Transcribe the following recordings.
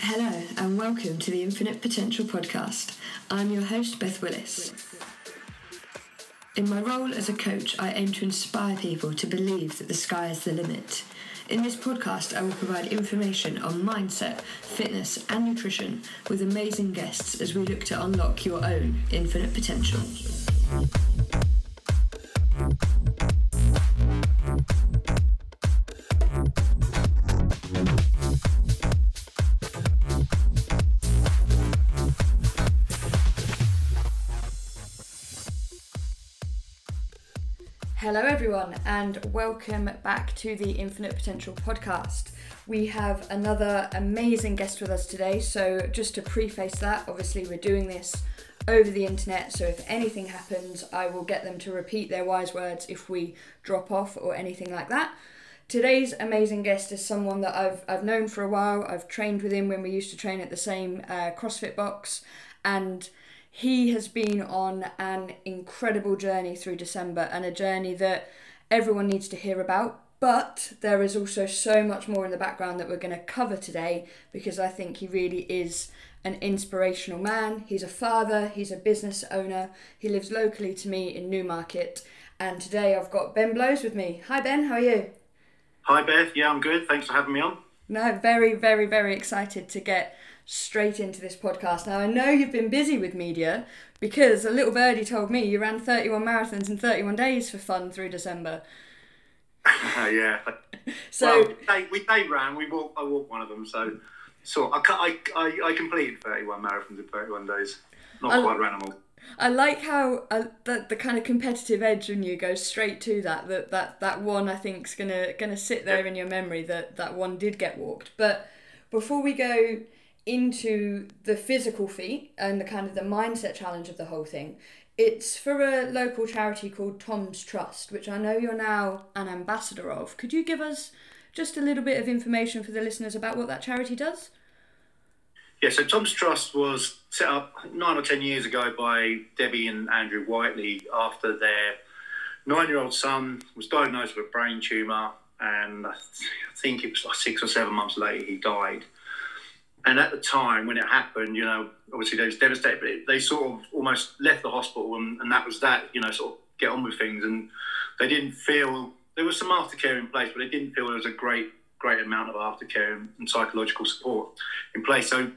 Hello, and welcome to the Infinite Potential Podcast. I'm your host, Beth Willis. In my role as a coach, I aim to inspire people to believe that the sky is the limit. In this podcast, I will provide information on mindset, fitness, and nutrition with amazing guests as we look to unlock your own infinite potential. Everyone, and welcome back to the Infinite Potential podcast. We have another amazing guest with us today. So, just to preface that, obviously, we're doing this over the internet. So, if anything happens, I will get them to repeat their wise words if we drop off or anything like that. Today's amazing guest is someone that I've, I've known for a while. I've trained with him when we used to train at the same uh, CrossFit box, and he has been on an incredible journey through December and a journey that everyone needs to hear about. But there is also so much more in the background that we're going to cover today because I think he really is an inspirational man. He's a father, he's a business owner, he lives locally to me in Newmarket. And today I've got Ben Blowes with me. Hi, Ben, how are you? Hi, Beth. Yeah, I'm good. Thanks for having me on. No, very, very, very excited to get straight into this podcast. Now, I know you've been busy with media because a little birdie told me you ran 31 marathons in 31 days for fun through December. yeah. So well, they, we they ran. We walked. I walked one of them. So, so I, I, I, I completed 31 marathons in 31 days. Not I- quite ran them all. I like how uh, the, the kind of competitive edge in you goes straight to that. That that that one I think's gonna gonna sit there in your memory. That that one did get walked. But before we go into the physical feat and the kind of the mindset challenge of the whole thing, it's for a local charity called Tom's Trust, which I know you're now an ambassador of. Could you give us just a little bit of information for the listeners about what that charity does? Yeah, so Tom's Trust was set up nine or ten years ago by Debbie and Andrew Whiteley after their nine-year-old son was diagnosed with a brain tumour, and I think it was like six or seven months later he died. And at the time when it happened, you know, obviously they was devastated, but it, they sort of almost left the hospital, and, and that was that. You know, sort of get on with things, and they didn't feel there was some aftercare in place, but they didn't feel there was a great, great amount of aftercare and, and psychological support in place. So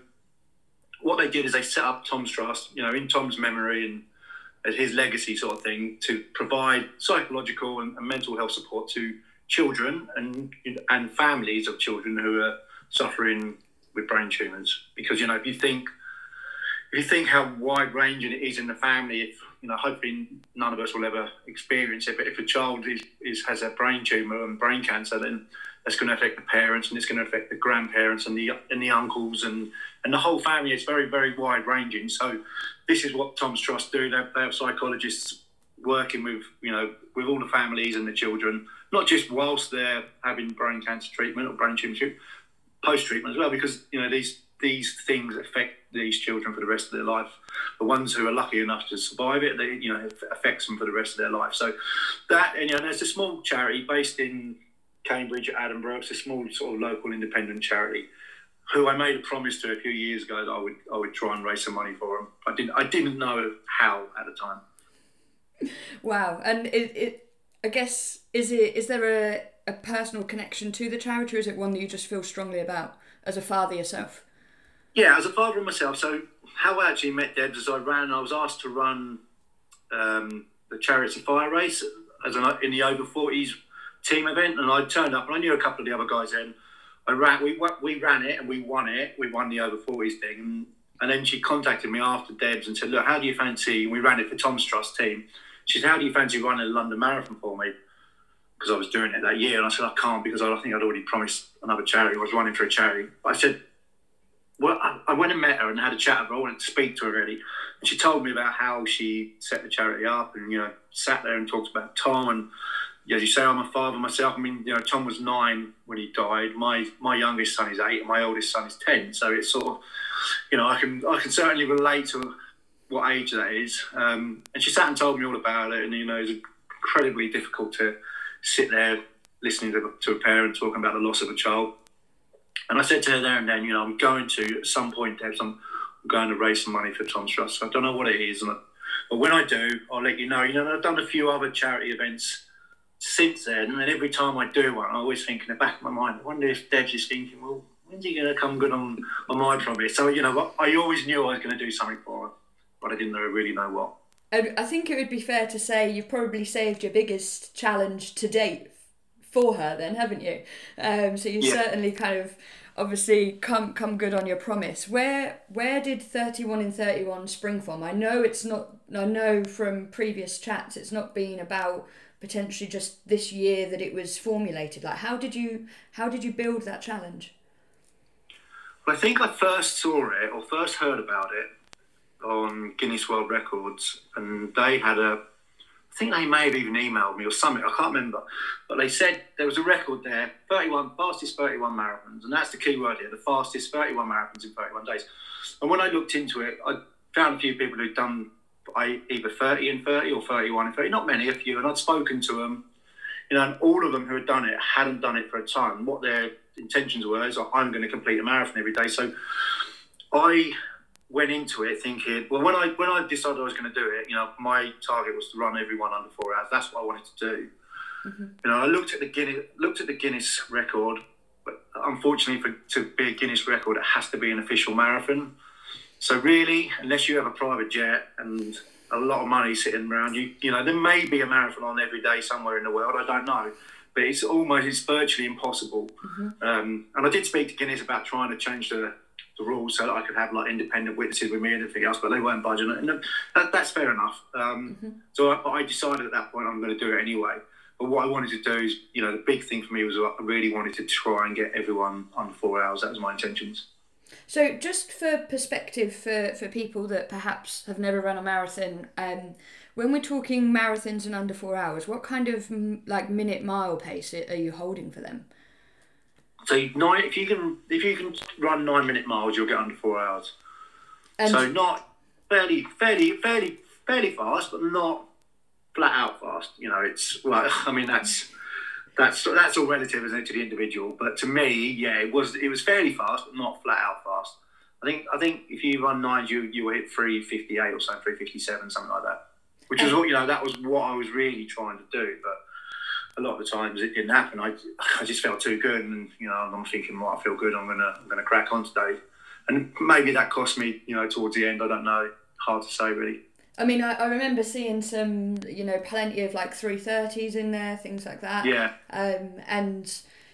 what they did is they set up Tom's Trust, you know, in Tom's memory and as his legacy sort of thing, to provide psychological and, and mental health support to children and and families of children who are suffering with brain tumours. Because you know, if you think if you think how wide ranging it is in the family, if you know, hopefully none of us will ever experience it, but if a child is, is has a brain tumour and brain cancer, then that's going to affect the parents and it's going to affect the grandparents and the and the uncles and and the whole family. It's very very wide ranging. So this is what Tom's Trust do. They have, they have psychologists working with you know with all the families and the children, not just whilst they're having brain cancer treatment or brain tumour treatment, post treatment as well, because you know these these things affect these children for the rest of their life. The ones who are lucky enough to survive it, they you know it affects them for the rest of their life. So that and you know, there's a small charity based in Cambridge, Edinburgh. It's a small sort of local independent charity who I made a promise to a few years ago that I would I would try and raise some money for them. I didn't I didn't know how at the time. Wow, and it, it I guess is it is there a, a personal connection to the charity, or is it one that you just feel strongly about as a father yourself? Yeah, as a father myself. So how I actually met Debs is I ran. I was asked to run um, the Chariots of Fire race as an in the over forties team event, and I turned up and I knew a couple of the other guys then. I ran. We we ran it and we won it. We won the over forties thing, and, and then she contacted me after Debs and said, "Look, how do you fancy?" We ran it for Tom's Trust team. She said, "How do you fancy running a London Marathon for me?" Because I was doing it that year, and I said, "I can't because I think I'd already promised another charity. I was running for a charity." But I said, well, I, I went and met her and had a chat with her. I wanted to speak to her really, and she told me about how she set the charity up, and you know, sat there and talked about Tom. And as you say, I'm a father myself. I mean, you know, Tom was nine when he died. My my youngest son is eight, and my oldest son is ten. So it's sort of, you know, I can I can certainly relate to what age that is. Um, and she sat and told me all about it, and you know, it's incredibly difficult to sit there listening to, to a parent talking about the loss of a child. And I said to her there and then, you know, I'm going to at some point, Deb, I'm, I'm going to raise some money for Tom's Trust. I don't know what it is, and I, but when I do, I'll let you know. You know, I've done a few other charity events since then, and every time I do one, I always think in the back of my mind, I wonder if Deb's is thinking, well, when's he going to come good on, on my promise? So, you know, I always knew I was going to do something for her, but I didn't really know what. I think it would be fair to say you've probably saved your biggest challenge to date for her, then, haven't you? Um, so you yeah. certainly kind of obviously come come good on your promise. Where where did thirty one in thirty one spring from? I know it's not. I know from previous chats, it's not been about potentially just this year that it was formulated. Like, how did you how did you build that challenge? I think I first saw it or first heard about it on Guinness World Records, and they had a. I think they may have even emailed me or something. I can't remember, but they said there was a record there: 31 fastest 31 marathons, and that's the key word here: the fastest 31 marathons in 31 days. And when I looked into it, I found a few people who'd done either 30 and 30 or 31 and 30. Not many, a few, and I'd spoken to them. You know, and all of them who had done it hadn't done it for a time. What their intentions were is, I'm going to complete a marathon every day. So I went into it thinking, well, when I when I decided I was going to do it, you know, my target was to run everyone under four hours. That's what I wanted to do. Mm-hmm. You know, I looked at the Guinness looked at the Guinness record, but unfortunately, for to be a Guinness record, it has to be an official marathon. So really, unless you have a private jet and a lot of money sitting around you, you know, there may be a marathon on every day somewhere in the world. I don't know, but it's almost it's virtually impossible. Mm-hmm. Um, and I did speak to Guinness about trying to change the the rules so that I could have like independent witnesses with me and everything else, but they weren't budging. And that, that's fair enough. Um, mm-hmm. So I, I, decided at that point I'm going to do it anyway. But what I wanted to do is, you know, the big thing for me was I really wanted to try and get everyone under four hours. That was my intentions. So, just for perspective for, for people that perhaps have never run a marathon, um, when we're talking marathons in under four hours, what kind of like minute mile pace are you holding for them? So nine, if you can, if you can run nine minute miles, you'll get under four hours. And so not fairly, fairly, fairly, fairly fast, but not flat out fast. You know, it's well, I mean that's that's that's all relative, isn't it, to the individual? But to me, yeah, it was it was fairly fast, but not flat out fast. I think I think if you run nines, you you hit three fifty eight or something, three fifty seven, something like that. Which is what you know that was what I was really trying to do, but a lot of the times it didn't happen. I, I just felt too good, and you know, I'm thinking, well, I feel good. I'm gonna I'm gonna crack on today, and maybe that cost me, you know, towards the end. I don't know. Hard to say, really. I mean, I, I remember seeing some, you know, plenty of like three thirties in there, things like that. Yeah. Um, and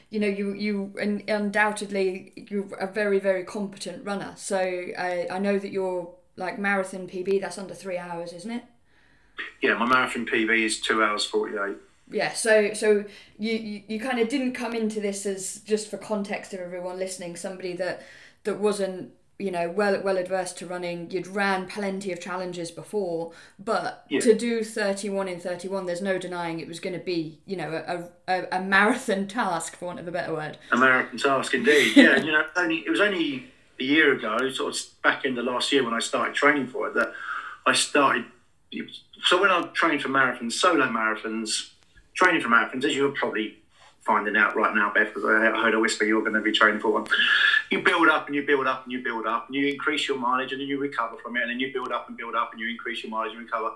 you know, you you and undoubtedly you're a very very competent runner. So I I know that your like marathon PB that's under three hours, isn't it? Yeah, my marathon PB is two hours forty eight yeah so so you, you you kind of didn't come into this as just for context of everyone listening somebody that that wasn't you know well well adverse to running you'd ran plenty of challenges before but yeah. to do 31 in 31 there's no denying it was going to be you know a, a, a marathon task for want of a better word a marathon task indeed yeah you know only it was only a year ago sort of back in the last year when i started training for it that i started so when i trained for marathons solo marathons training for marathons, as you're probably finding out right now, Beth, because I heard a whisper you're going to be training for one. You build up and you build up and you build up and you increase your mileage and then you recover from it and then you build up and build up and you increase your mileage and recover.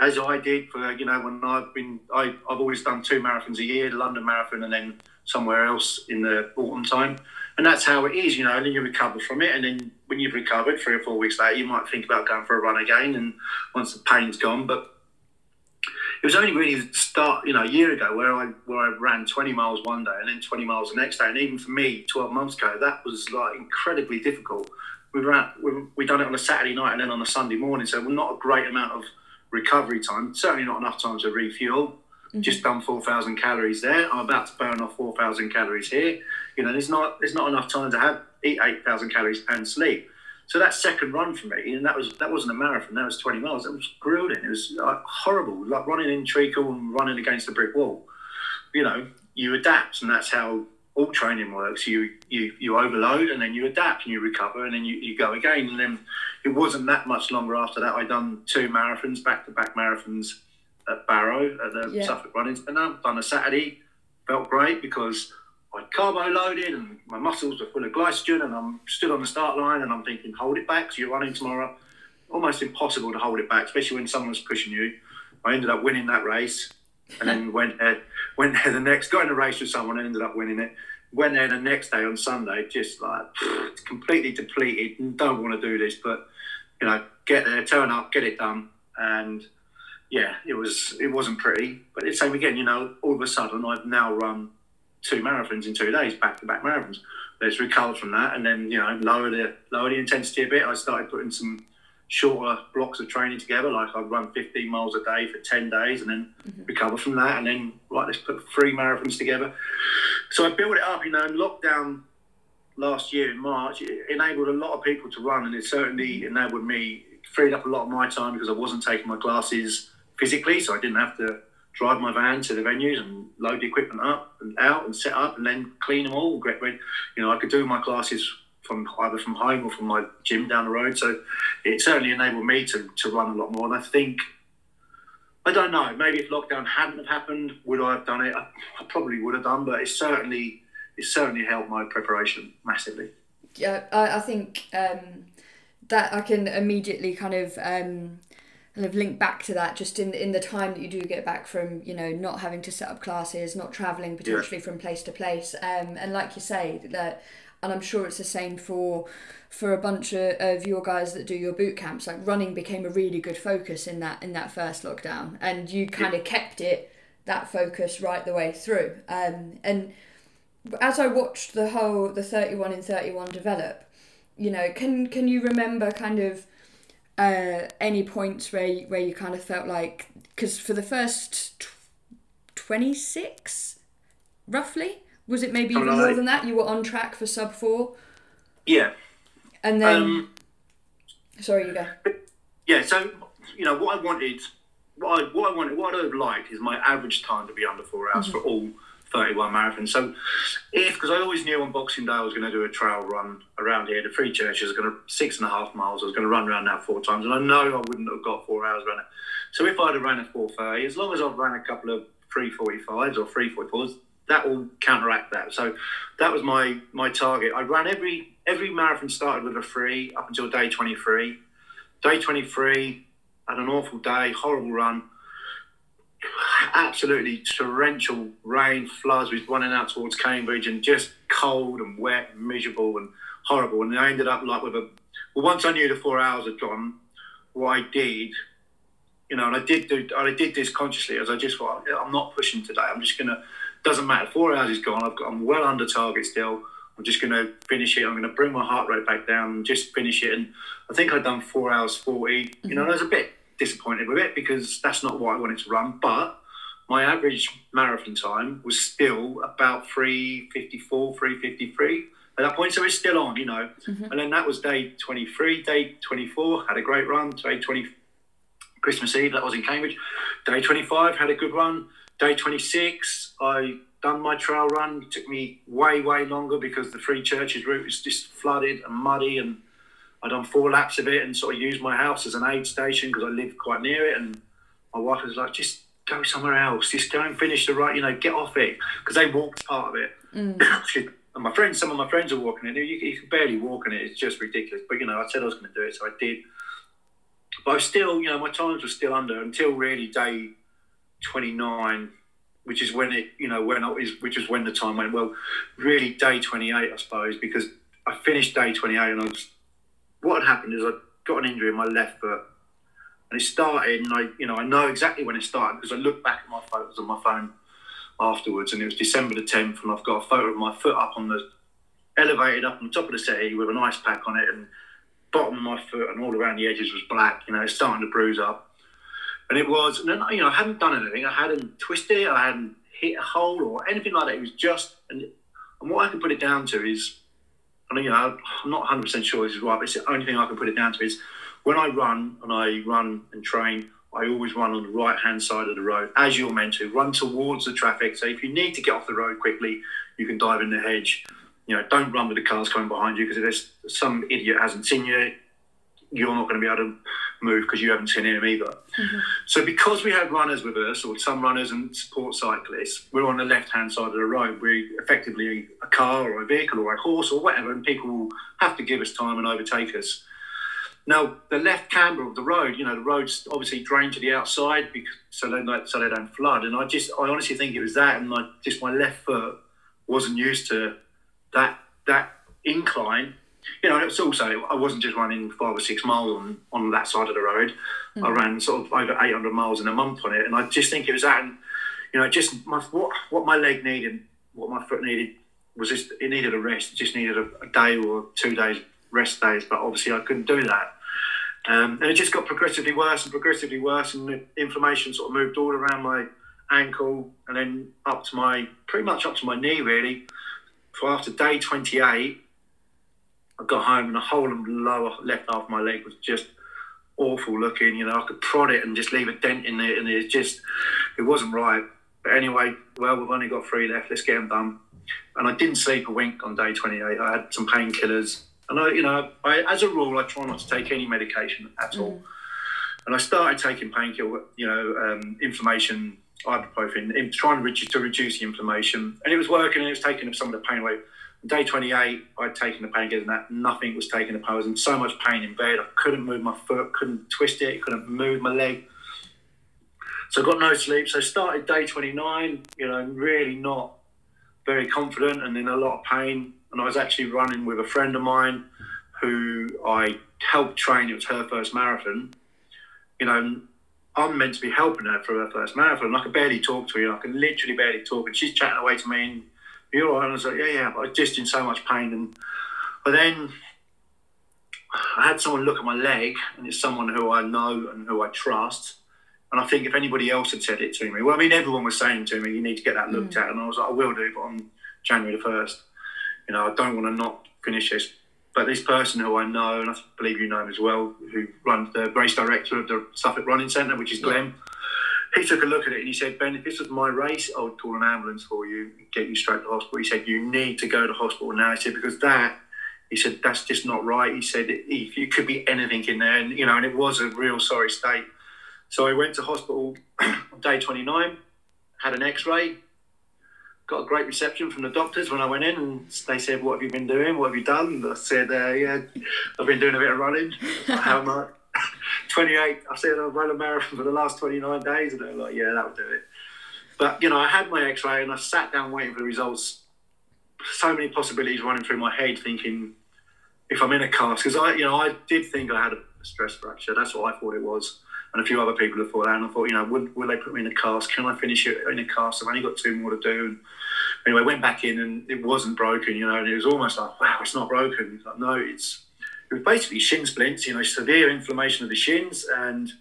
As I did for, you know, when I've been, I, I've always done two marathons a year, the London Marathon and then somewhere else in the autumn time. And that's how it is, you know, and then you recover from it. And then when you've recovered three or four weeks later, you might think about going for a run again. And once the pain's gone, but it was only really the start, you know, a year ago where I where I ran 20 miles one day and then 20 miles the next day, and even for me, 12 months ago, that was like incredibly difficult. We ran, we we done it on a Saturday night and then on a Sunday morning, so we're not a great amount of recovery time. Certainly not enough time to refuel. Mm-hmm. Just done 4,000 calories there. I'm about to burn off 4,000 calories here. You know, there's not there's not enough time to have eat 8,000 calories and sleep. So that second run for me, and that was that wasn't a marathon. That was 20 miles. It was grueling. It was like horrible, like running in treacle and running against a brick wall. You know, you adapt, and that's how all training works. You you you overload, and then you adapt, and you recover, and then you, you go again. And then it wasn't that much longer after that. I'd done two marathons, back to back marathons at Barrow at the yeah. Suffolk Running, and I've done a Saturday felt great because I'd carbo loaded and my muscles were full of glycogen, and I'm stood on the start line and I'm thinking, hold it back, so you're running tomorrow. Almost impossible to hold it back, especially when someone's pushing you. I ended up winning that race, and then went there, went there the next, got in a race with someone, and ended up winning it. Went there the next day on Sunday, just like completely depleted, and don't want to do this, but you know, get there, turn up, get it done, and yeah, it was it wasn't pretty. But it's same again, you know, all of a sudden I've now run two marathons in two days, back to back marathons. Let's recover from that, and then you know lower the lower the intensity a bit. I started putting some shorter blocks of training together, like I'd run 15 miles a day for 10 days, and then mm-hmm. recover from that, and then right, let's put three marathons together. So I built it up. You know, in lockdown last year in March it enabled a lot of people to run, and it certainly mm-hmm. enabled me. Freed up a lot of my time because I wasn't taking my classes physically, so I didn't have to drive my van to the venues and load the equipment up and out and set up and then clean them all. Great, you know, I could do my classes from either from home or from my gym down the road. So it certainly enabled me to, to run a lot more. And I think, I don't know, maybe if lockdown hadn't have happened, would I have done it? I, I probably would have done, but it certainly it certainly helped my preparation massively. Yeah, I, I think um, that I can immediately kind of um, kind of link back to that just in in the time that you do get back from you know not having to set up classes not traveling potentially yeah. from place to place. Um, and like you say that and i'm sure it's the same for for a bunch of, of your guys that do your boot camps like running became a really good focus in that in that first lockdown. And you kind of kept it that focus right the way through. Um, and as i watched the whole the 31 in 31 develop you know can can you remember kind of uh, any points where you, where you kind of felt like because for the first twenty six, roughly, was it maybe even more than that? You were on track for sub four. Yeah. And then, um, sorry, you go. Yeah. So you know what I wanted, what I what I wanted, what I would like is my average time to be under four hours mm-hmm. for all 31 marathon. So, if because I always knew on Boxing Day I was going to do a trail run around here, the Free Church is going to six and a half miles. I was going to run around that four times, and I know I wouldn't have got four hours running. So, if I'd have ran a 430, as long as I've ran a couple of 345s or 344s, that will counteract that. So, that was my my target. I ran every every marathon started with a three up until day 23. Day 23, had an awful day, horrible run absolutely torrential rain, floods. We was running out towards Cambridge and just cold and wet and miserable and horrible. And I ended up like with a. Well, once I knew the four hours had gone, what I did, you know, and I did do, I did this consciously as I just thought, I'm not pushing today. I'm just gonna. Doesn't matter. Four hours is gone. I've got. I'm well under target still. I'm just going to finish it. I'm going to bring my heart rate back down and just finish it. And I think I'd done four hours 40. Mm-hmm. You know, I was a bit disappointed with it because that's not what I wanted to run. But my average marathon time was still about 354, 353 at that point. So it's still on, you know. Mm-hmm. And then that was day 23, day 24, had a great run. Day 20, Christmas Eve, that was in Cambridge. Day 25, had a good run. Day 26, I done my trail run. It took me way, way longer because the Free Churches route was just flooded and muddy. And I done four laps of it and sort of used my house as an aid station because I lived quite near it. And my wife was like, just go somewhere else. Just go and finish the right, you know, get off it because they walked part of it. Mm. and my friends, some of my friends are walking it. You, you can barely walk in it. It's just ridiculous. But you know, I said I was going to do it, so I did. But I still, you know, my times were still under until really day twenty nine, which is when it, you know, when I was, which was when the time went well. Really, day twenty eight, I suppose, because I finished day twenty eight, and I was. What had happened is I got an injury in my left foot and it started, and I, you know, I know exactly when it started because I looked back at my photos on my phone afterwards, and it was December the 10th, and I've got a photo of my foot up on the elevated up on the top of the settee with an ice pack on it, and bottom of my foot and all around the edges was black. You know, it's starting to bruise up, and it was, and then, you know, I hadn't done anything. I hadn't twisted. I hadn't hit a hole or anything like that. It was just, and, and what I can put it down to is, and you know, I'm not 100 percent sure this is right, but it's the only thing I can put it down to is when I run and I run and train, I always run on the right hand side of the road, as you're meant to. Run towards the traffic. So if you need to get off the road quickly, you can dive in the hedge. You know, don't run with the cars coming behind you because if there's some idiot hasn't seen you, you're not going to be able to move because you haven't seen him either. Mm-hmm. So because we had runners with us, or some runners and support cyclists, we're on the left-hand side of the road. We're effectively a car or a vehicle or a horse or whatever, and people will have to give us time and overtake us. Now, the left camber of the road, you know, the road's obviously drained to the outside because so they don't, so they don't flood. And I just, I honestly think it was that, and just my left foot wasn't used to that that incline you know, it's also I wasn't just running five or six miles on, on that side of the road. Mm. I ran sort of over 800 miles in a month on it, and I just think it was that. And you know, just my, what what my leg needed, what my foot needed was just it needed a rest. It just needed a, a day or two days rest days, but obviously I couldn't do that. Um, and it just got progressively worse and progressively worse, and the inflammation sort of moved all around my ankle and then up to my pretty much up to my knee really. So after day 28, I got home and the whole lower left half of my leg was just awful looking. You know, I could prod it and just leave a dent in it, and it just it wasn't right. But anyway, well, we've only got three left. Let's get them done. And I didn't sleep a wink on day 28. I had some painkillers, and I, you know, I, as a rule, I try not to take any medication at all. Mm. And I started taking painkiller, you know, um, inflammation, ibuprofen, trying to reduce, to reduce the inflammation, and it was working, and it was taking up some of the pain away Day 28, I'd taken the painkillers and that nothing was taking the. I was in so much pain in bed. I couldn't move my foot, couldn't twist it, couldn't move my leg. So I got no sleep. So started day 29, you know, really not very confident and in a lot of pain. And I was actually running with a friend of mine who I helped train. It was her first marathon. You know, I'm meant to be helping her for her first marathon. I could barely talk to her. I can literally barely talk. And she's chatting away to me. And, you're all right. And I was like, yeah, yeah, but I was just in so much pain. And but then I had someone look at my leg, and it's someone who I know and who I trust. And I think if anybody else had said it to me, well, I mean, everyone was saying to me, you need to get that looked mm. at. And I was like, I will do, but on January the 1st, you know, I don't want to not finish this. But this person who I know, and I believe you know him as well, who runs the race director of the Suffolk Running Centre, which is Glenn, he took a look at it and he said, Ben, if this was my race, I would call an ambulance for you and get you straight to hospital. He said, You need to go to hospital now. He said, Because that, he said, that's just not right. He said, you could be anything in there, and you know, and it was a real sorry state. So I went to hospital on day 29, had an x ray, got a great reception from the doctors when I went in, and they said, What have you been doing? What have you done? And I said, uh, Yeah, I've been doing a bit of running. How much? 28. I've said I've run a marathon for the last 29 days, and they're like, yeah, that would do it. But you know, I had my X-ray and I sat down waiting for the results. So many possibilities running through my head, thinking if I'm in a cast, because I, you know, I did think I had a stress fracture. That's what I thought it was, and a few other people have thought that. And I thought, you know, would, will they put me in a cast? Can I finish it in a cast? I've only got two more to do. And anyway, went back in and it wasn't broken, you know, and it was almost like, wow, it's not broken. It's like, no, it's it was basically shin splints, you know, severe inflammation of the shins and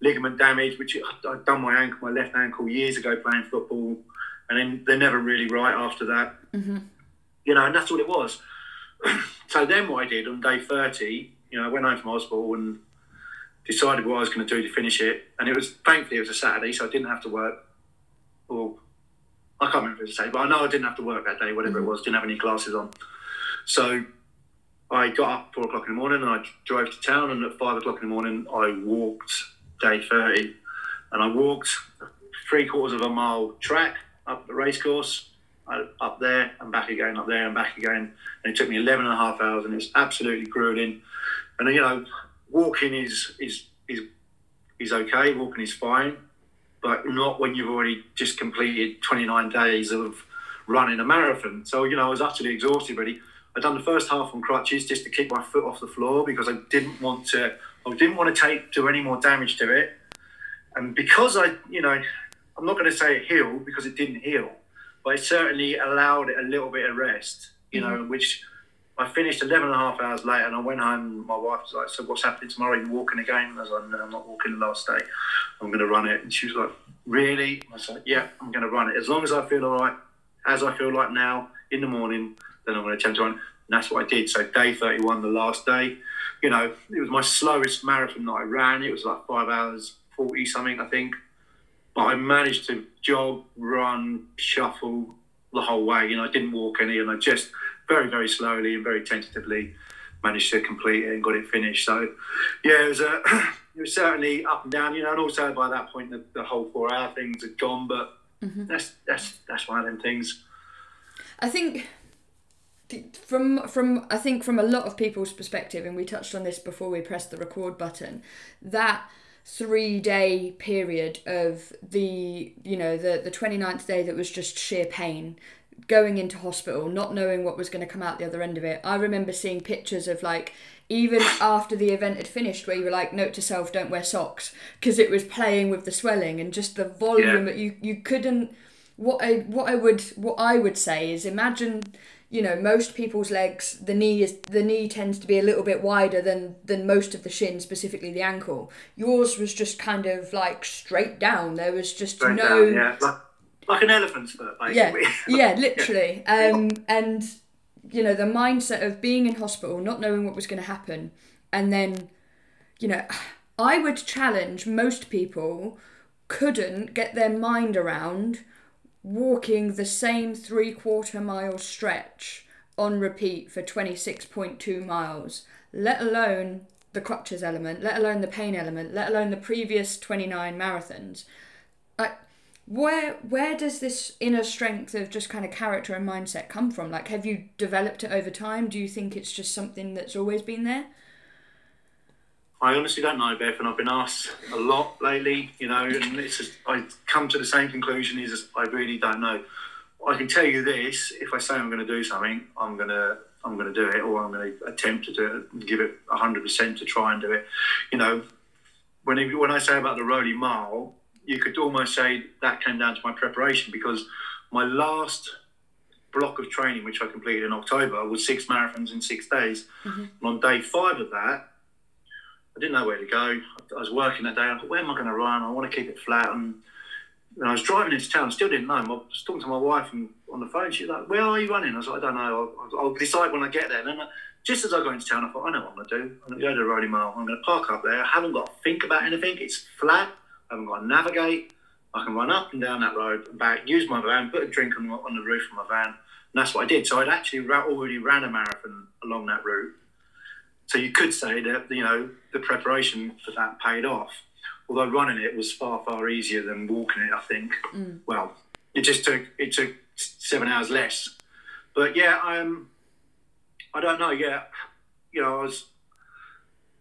ligament damage, which I'd done my ankle, my left ankle years ago playing football, and then they're never really right after that. Mm-hmm. You know, and that's all it was. so then what I did on day 30, you know, I went home from hospital and decided what I was going to do to finish it. And it was, thankfully, it was a Saturday, so I didn't have to work. Or I can't remember if a Saturday, but I know I didn't have to work that day, whatever mm-hmm. it was, didn't have any classes on. So I got up four o'clock in the morning and I drove to town. And at five o'clock in the morning, I walked day 30. And I walked three quarters of a mile track up the racecourse, uh, up there and back again, up there and back again. And it took me 11 and a half hours and it's absolutely grueling. And, you know, walking is, is, is, is okay, walking is fine, but not when you've already just completed 29 days of running a marathon. So, you know, I was utterly exhausted, really. I'd done the first half on crutches just to keep my foot off the floor because I didn't want to. I didn't want to take do any more damage to it, and because I, you know, I'm not going to say it healed because it didn't heal, but it certainly allowed it a little bit of rest. You mm-hmm. know, which I finished 11 and a half hours later, and I went home. My wife was like, "So what's happening tomorrow? You're you walking again?" And I was like, "No, I'm not walking the last day. I'm going to run it." And she was like, "Really?" I was like, "Yeah, I'm going to run it as long as I feel all right, as I feel like now in the morning." Then I'm going to attempt to run. And that's what I did. So day 31, the last day, you know, it was my slowest marathon that I ran. It was like five hours 40 something, I think. But I managed to jog, run, shuffle the whole way. You know, I didn't walk any, and I just very, very slowly and very tentatively managed to complete it and got it finished. So, yeah, it was a, it was certainly up and down, you know. And also by that point, the, the whole four hour things had gone. But mm-hmm. that's that's that's one of them things. I think from from I think from a lot of people's perspective, and we touched on this before we pressed the record button, that three day period of the you know the the 29th day that was just sheer pain going into hospital not knowing what was going to come out the other end of it i remember seeing pictures of like even after the event had finished where you were like note to self don't wear socks because it was playing with the swelling and just the volume yeah. that you you couldn't what i what i would what i would say is imagine you know most people's legs the knee is the knee tends to be a little bit wider than than most of the shin specifically the ankle. Yours was just kind of like straight down. There was just straight no down, yeah. Like, like, an elephant's foot basically. Yeah yeah literally. Yeah. um and you know the mindset of being in hospital not knowing what was going to happen and then you know i would challenge most people couldn't get their mind around walking the same three quarter mile stretch on repeat for 26.2 miles, let alone the crutches element, let alone the pain element, let alone the previous 29 marathons. Like, where where does this inner strength of just kind of character and mindset come from? Like, have you developed it over time? Do you think it's just something that's always been there? I honestly don't know, Beth, and I've been asked a lot lately, you know, and it's just, I come to the same conclusion is I really don't know. I can tell you this: if I say I'm going to do something, I'm going to I'm going to do it, or I'm going to attempt to do it, and give it hundred percent to try and do it. You know, when when I say about the Rowley Mile, you could almost say that came down to my preparation because my last block of training, which I completed in October, was six marathons in six days. Mm-hmm. And on day five of that, I didn't know where to go. I was working that day. I thought, where am I going to run? I want to keep it flat. And, and I was driving into town. Still didn't know. I was talking to my wife and on the phone. She's like, "Where are you running?" I was like, "I don't know. I'll, I'll decide when I get there." And then, uh, just as I go into town, I thought, "I know what I'm going to do. I'm going to go to the Rowley Mile. I'm going to park up there. I haven't got to think about anything. It's flat. I haven't got to navigate. I can run up and down that road and back. Use my van. Put a drink on, on the roof of my van." And that's what I did. So I'd actually already ran a marathon along that route. So you could say that you know the preparation for that paid off. Although running it was far far easier than walking it, I think. Mm. Well, it just took it took seven hours less. But yeah, I um, I don't know. Yeah, you know, I was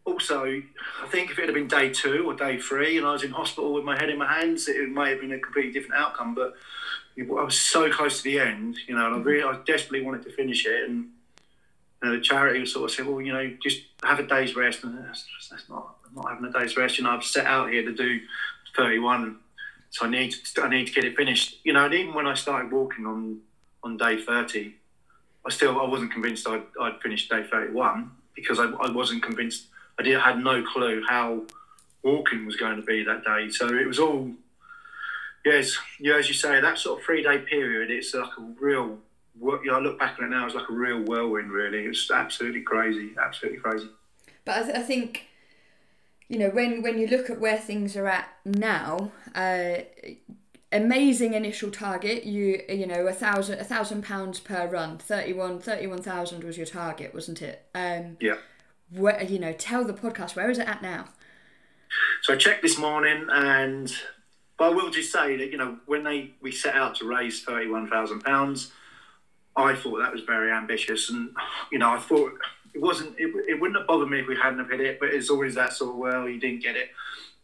also. I think if it had been day two or day three, and I was in hospital with my head in my hands, it may have been a completely different outcome. But I was so close to the end, you know, and I really, I desperately wanted to finish it, and Uh, the charity sort of said, well, you know, just have a day's rest. And that's, that's not, I'm not having a day's rest. You know, I've set out here to do 31, so I need to, I need to get it finished. You know, and even when I started walking on on day 30, I still I wasn't convinced I'd, I'd finished day 31 because I, I wasn't convinced. I did had no clue how walking was going to be that day. So it was all, yes, yeah, as you say, that sort of three day period. It's like a real you know, I look back on it now, it's like a real whirlwind, really. It's absolutely crazy, absolutely crazy. But I, th- I think, you know, when, when you look at where things are at now, uh, amazing initial target. You you know a thousand a thousand pounds per run. 31 31,000 was your target, wasn't it? Um, yeah. Where you know, tell the podcast where is it at now? So I checked this morning, and but I will just say that you know when they we set out to raise thirty one thousand pounds I thought that was very ambitious, and you know, I thought it wasn't. It, it wouldn't have bothered me if we hadn't have hit it, but it's always that sort of well, you didn't get it.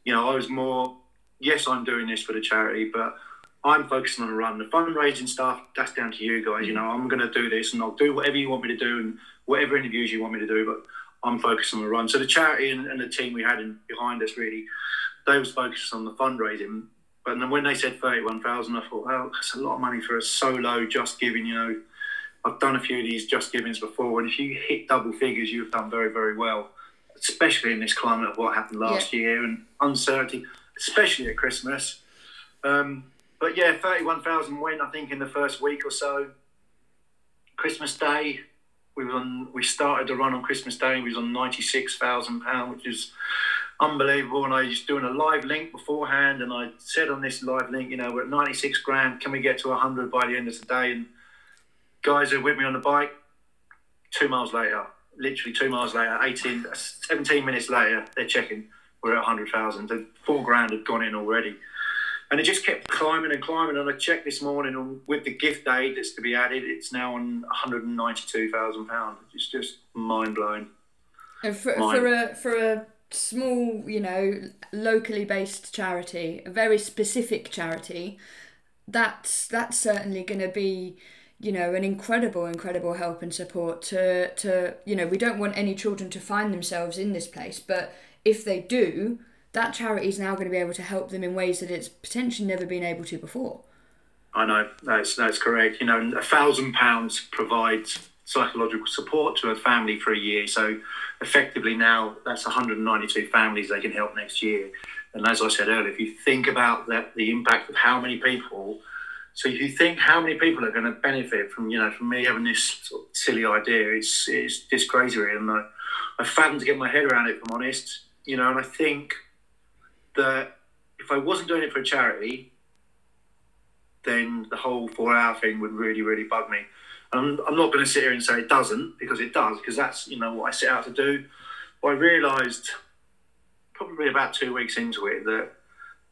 You know, I was more. Yes, I'm doing this for the charity, but I'm focusing on the run. The fundraising stuff, that's down to you guys. You mm-hmm. know, I'm going to do this, and I'll do whatever you want me to do, and whatever interviews you want me to do. But I'm focused on the run. So the charity and, and the team we had in, behind us really, they was focused on the fundraising. But then when they said 31,000, I thought, well, that's a lot of money for a solo just giving, you know, I've done a few of these just givings before, and if you hit double figures, you've done very, very well, especially in this climate of what happened last yeah. year and uncertainty, especially at Christmas. Um, but yeah, 31,000 went, I think, in the first week or so. Christmas Day, we were on, we started to run on Christmas Day, we was on £96,000, which is unbelievable. And I was doing a live link beforehand, and I said on this live link, you know, we're at 96 grand, can we get to 100 by the end of the day? And guys are with me on the bike. Two miles later, literally two miles later, 18, 17 minutes later, they're checking. We're at 100,000. The four grand had gone in already. And it just kept climbing and climbing. And I checked this morning and with the gift aid that's to be added, it's now on £192,000. It's just mind blowing. And for, for a for a small, you know, locally based charity, a very specific charity, that's that's certainly going to be you know an incredible incredible help and support to to you know we don't want any children to find themselves in this place but if they do that charity is now going to be able to help them in ways that it's potentially never been able to before. I know that's that's correct. You know a thousand pounds provides psychological support to a family for a year so effectively now that's 192 families they can help next year. And as i said earlier if you think about that the impact of how many people so if you think how many people are going to benefit from, you know, from me having this sort of silly idea, it's it's just crazy, really. and I, I fathomed to get my head around it. If I'm honest, you know, and I think that if I wasn't doing it for a charity, then the whole four-hour thing would really, really bug me. I'm, I'm not going to sit here and say it doesn't because it does, because that's you know what I set out to do. But I realised probably about two weeks into it that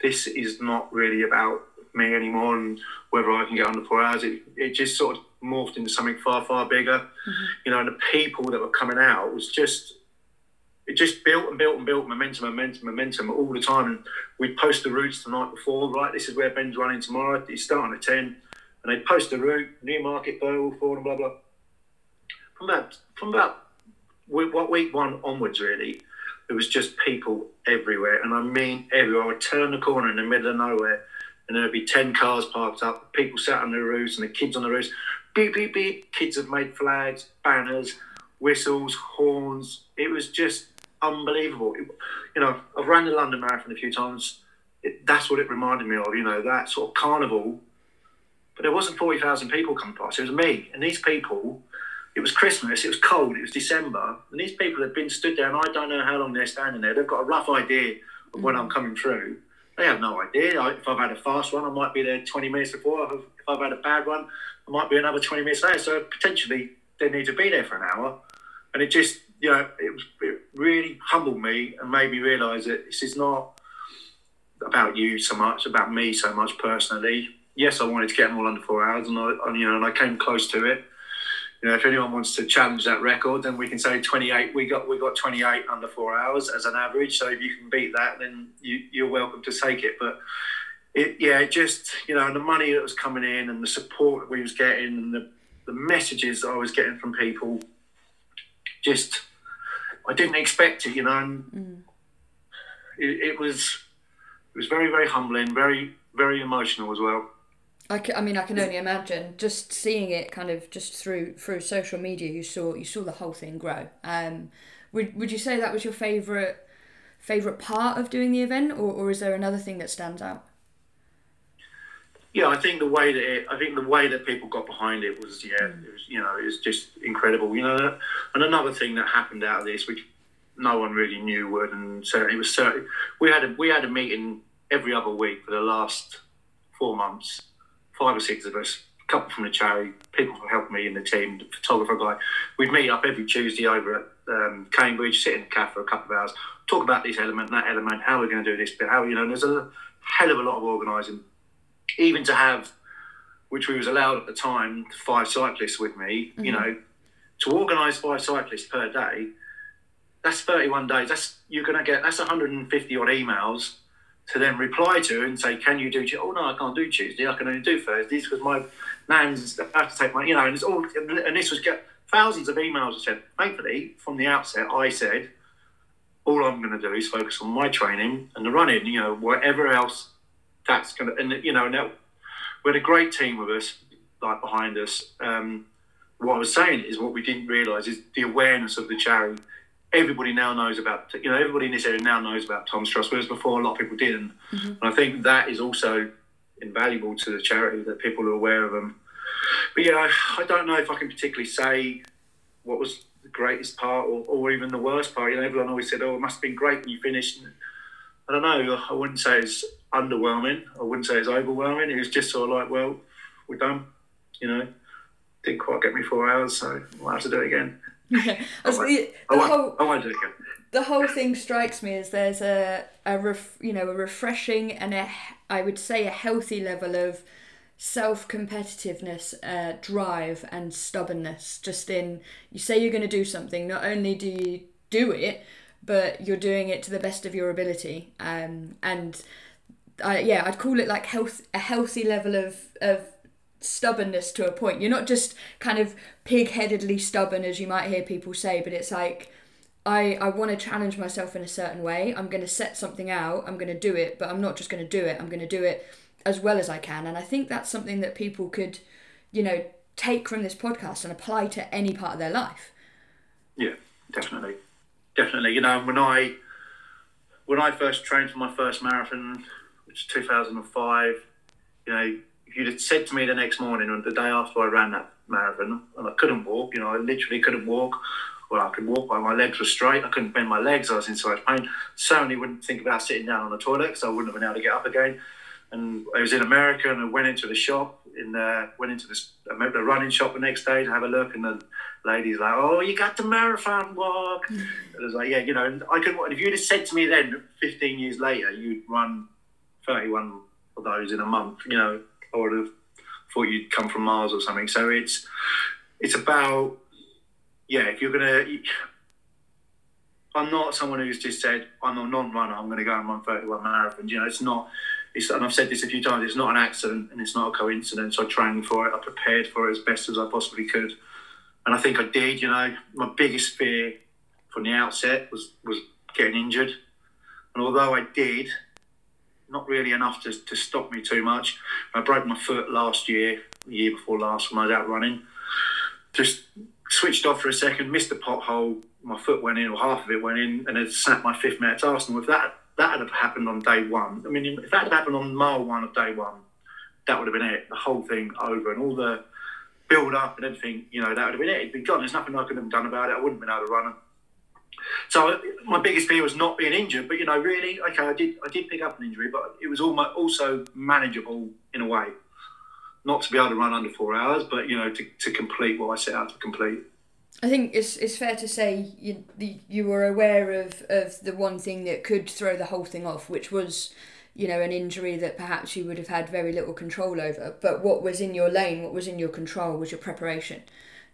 this is not really about me anymore and whether I can get under four hours. It, it just sort of morphed into something far, far bigger. Mm-hmm. You know, and the people that were coming out was just, it just built and built and built momentum, momentum, momentum all the time. And we'd post the routes the night before, right? This is where Ben's running tomorrow. He's starting at 10. And they'd post the route, Newmarket, Burwell, Ford, and blah, blah. From about, from about what week one onwards, really, there was just people everywhere. And I mean everywhere. I would turn the corner in the middle of nowhere and there'd be 10 cars parked up, people sat on the roofs and the kids on the roofs. Beep, beep, beep. Kids have made flags, banners, whistles, horns. It was just unbelievable. It, you know, I've ran the London Marathon a few times. It, that's what it reminded me of, you know, that sort of carnival. But there wasn't 40,000 people coming past. It was me. And these people, it was Christmas, it was cold, it was December. And these people had been stood there, and I don't know how long they're standing there. They've got a rough idea of when mm. I'm coming through they have no idea. If I've had a fast one, I might be there 20 minutes before. If I've had a bad one, I might be another 20 minutes later. So potentially they need to be there for an hour. And it just, you know, it, was, it really humbled me and made me realise that this is not about you so much, about me so much personally. Yes, I wanted to get them all under four hours, and I, and, you know, and I came close to it you know, if anyone wants to challenge that record, then we can say 28. We got we got 28 under four hours as an average. So if you can beat that, then you, you're welcome to take it. But it, yeah, it just you know, the money that was coming in and the support we was getting and the the messages I was getting from people, just I didn't expect it. You know, and mm. it, it was it was very very humbling, very very emotional as well. I, c- I mean I can only imagine just seeing it kind of just through through social media you saw you saw the whole thing grow um would, would you say that was your favorite favorite part of doing the event or, or is there another thing that stands out yeah I think the way that it, I think the way that people got behind it was yeah mm. it was you know it was just incredible you know and another thing that happened out of this which no one really knew would and so it was certainly we had a we had a meeting every other week for the last four months five or six of us, a couple from the charity, people who helped me in the team, the photographer guy. We'd meet up every Tuesday over at um, Cambridge, sit in the cafe for a couple of hours, talk about this element, that element, how we're going to do this bit, how, you know, there's a hell of a lot of organising. Even to have, which we was allowed at the time, five cyclists with me, mm-hmm. you know, to organise five cyclists per day, that's 31 days. That's you're going to get that's 150 odd emails to then reply to and say, "Can you do?" Tuesday? Oh no, I can't do Tuesday. I can only do Thursdays because my nan's I have to take my, you know, and it's all. And this was get thousands of emails. I said, thankfully, from the outset, I said, all I'm going to do is focus on my training and the running. You know, whatever else that's going to, and you know, now we had a great team with us, like behind us. Um, what I was saying is, what we didn't realise is the awareness of the charity everybody now knows about you know everybody in this area now knows about Tom's Trust, whereas before a lot of people didn't. Mm-hmm. And I think that is also invaluable to the charity that people are aware of them. But yeah, I, I don't know if I can particularly say what was the greatest part or, or even the worst part. You know, everyone always said, "Oh, it must have been great when you finished." I don't know. I wouldn't say it's underwhelming. I wouldn't say it's overwhelming. It was just sort of like, well, we're done. You know, didn't quite get me four hours, so I'll have to do it again Yeah, the, the I won't, whole I won't do it again. the whole thing strikes me as there's a a ref, you know a refreshing and a I would say a healthy level of self competitiveness, uh, drive, and stubbornness. Just in you say you're going to do something, not only do you do it, but you're doing it to the best of your ability. Um, and I, yeah, I'd call it like health a healthy level of of stubbornness to a point. You're not just kind of pig-headedly stubborn as you might hear people say, but it's like I, I want to challenge myself in a certain way. I'm going to set something out. I'm going to do it, but I'm not just going to do it. I'm going to do it as well as I can. And I think that's something that people could, you know, take from this podcast and apply to any part of their life. Yeah, definitely, definitely. You know, when I when I first trained for my first marathon, which was 2005, you know, if you'd have said to me the next morning or the day after I ran that marathon, and I couldn't walk, you know, I literally couldn't walk. Well, I could walk, but my legs were straight. I couldn't bend my legs. I was in so much pain. Certainly wouldn't think about sitting down on the toilet because I wouldn't have been able to get up again. And I was in America and I went into the shop, in the, went into this, I remember the running shop the next day to have a look. And the lady's like, oh, you got the marathon walk. Hmm. And I was like, yeah, you know, and I could, if you'd have said to me then, 15 years later, you'd run 31 of those in a month, you know, I would have thought you'd come from Mars or something. So it's, it's about, yeah, if you're gonna, I'm not someone who's just said I'm a non-runner. I'm going to go and run 31 marathons. You know, it's not. It's, and I've said this a few times. It's not an accident, and it's not a coincidence. I trained for it. I prepared for it as best as I possibly could, and I think I did. You know, my biggest fear from the outset was was getting injured, and although I did, not really enough to, to stop me too much. I broke my foot last year, the year before last, when I was out running. Just switched off for a second, missed the pothole, my foot went in, or half of it went in, and it snapped my fifth metatarsal. If that that had happened on day one, I mean, if that had happened on mile one of day one, that would have been it. The whole thing over, and all the build up and everything, you know, that would have been it. It'd been gone. There's nothing I could have done about it. I wouldn't have been able to run. So my biggest fear was not being injured, but you know, really, okay, I did, I did pick up an injury, but it was almost also manageable in a way. Not to be able to run under four hours, but you know, to, to complete what I set out to complete. I think it's it's fair to say you you were aware of, of the one thing that could throw the whole thing off, which was, you know, an injury that perhaps you would have had very little control over. But what was in your lane, what was in your control, was your preparation.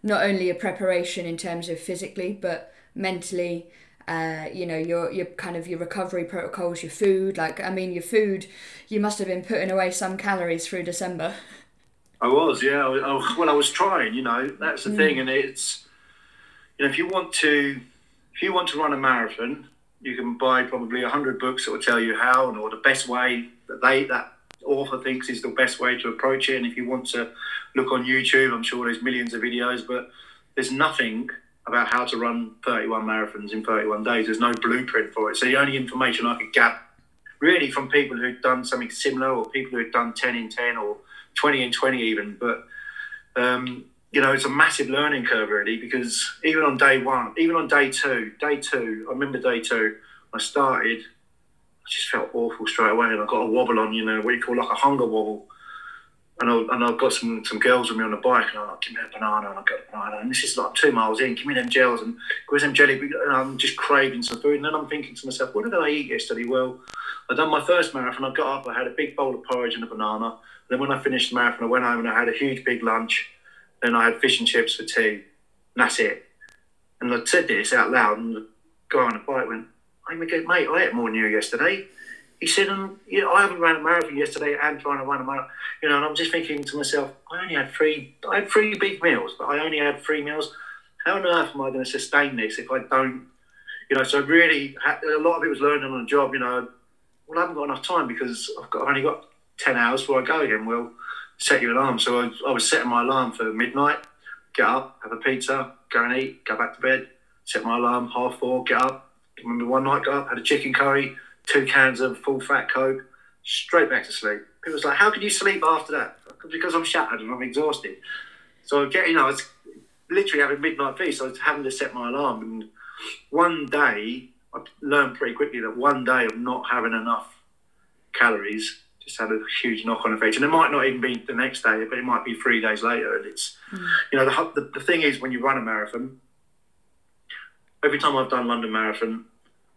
Not only a preparation in terms of physically, but mentally. Uh, you know your your kind of your recovery protocols, your food. Like I mean, your food, you must have been putting away some calories through December. I was, yeah. I, I, well, I was trying. You know, that's the thing, and it's you know, if you want to, if you want to run a marathon, you can buy probably a hundred books that will tell you how and or the best way that they that author thinks is the best way to approach it. And if you want to look on YouTube, I'm sure there's millions of videos, but there's nothing about how to run 31 marathons in 31 days. There's no blueprint for it. So the only information I could get really from people who'd done something similar or people who'd done 10 in 10 or 20 in 20 even. But, um, you know, it's a massive learning curve really because even on day one, even on day two, day two, I remember day two, I started, I just felt awful straight away and I got a wobble on, you know, what you call like a hunger wobble. And, I, and I've got some, some girls with me on the bike, and I'm like, give me a banana, and I got a banana. And this is like two miles in, give me them gels, and where's them jelly? And I'm just craving some food. And then I'm thinking to myself, what did I eat yesterday? Well, I done my first marathon. I got up, I had a big bowl of porridge and a banana. Then when I finished the marathon, I went home and I had a huge big lunch. Then I had fish and chips for tea. And that's it. And I said this out loud, and the guy on the bike went, "Hey, mate, I ate more than you yesterday." He said, um, you know, I haven't ran a marathon yesterday and trying to run a marathon. You know, and I'm just thinking to myself, I only had three, I had three big meals, but I only had three meals. How on earth am I going to sustain this if I don't, you know? So really, a lot of it was learning on the job. You know, well, I haven't got enough time because I've got I've only got ten hours before I go again. Well, set your alarm. So I, I was setting my alarm for midnight. Get up, have a pizza, go and eat, go back to bed. Set my alarm half four. Get up. Remember one night, got up, had a chicken curry two cans of full fat coke, straight back to sleep. People was like, "How can you sleep after that?" Because I'm shattered and I'm exhausted. So I get, you know, it's literally having midnight feast. I was having to set my alarm, and one day I learned pretty quickly that one day of not having enough calories just had a huge knock-on effect. And it might not even be the next day, but it might be three days later. And it's, mm. you know, the, the the thing is when you run a marathon, every time I've done London Marathon,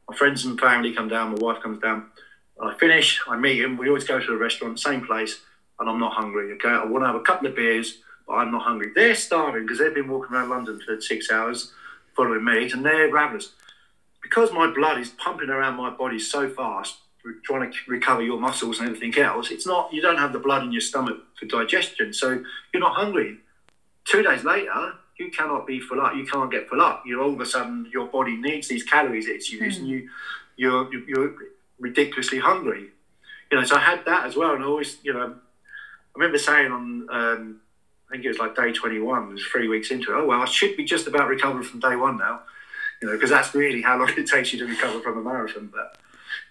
my friends and family come down, my wife comes down. I finish, I meet him. We always go to a restaurant, same place, and I'm not hungry. Okay, I want to have a couple of beers, but I'm not hungry. They're starving because they've been walking around London for six hours following me, and they're ravenous. Because my blood is pumping around my body so fast, trying to recover your muscles and everything else, it's not. You don't have the blood in your stomach for digestion, so you're not hungry. Two days later, you cannot be full up. You can't get full up. You all of a sudden your body needs these calories it's used, mm. and you you're you're ridiculously hungry. You know, so I had that as well, and I always, you know, I remember saying on, um, I think it was like day 21, it was three weeks into it. Oh well, I should be just about recovered from day one now, you know, because that's really how long it takes you to recover from a marathon. But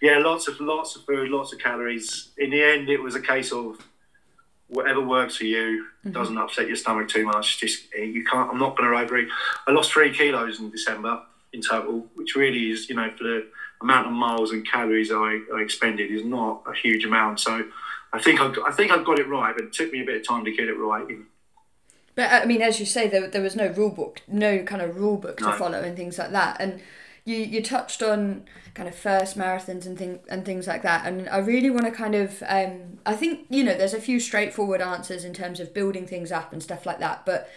yeah, lots of lots of food, lots of calories. In the end, it was a case of whatever works for you mm-hmm. doesn't upset your stomach too much. Just eh, you can't. I'm not going to overeat. I lost three kilos in December in total, which really is you know for the amount of miles and calories I, I expended is not a huge amount. So I think I, I think I've got it right, but it took me a bit of time to get it right. But I mean, as you say, there, there was no rule book, no kind of rule book to no. follow and things like that. And you, you touched on kind of first marathons and thing and things like that. And I really want to kind of um, I think you know there's a few straightforward answers in terms of building things up and stuff like that. But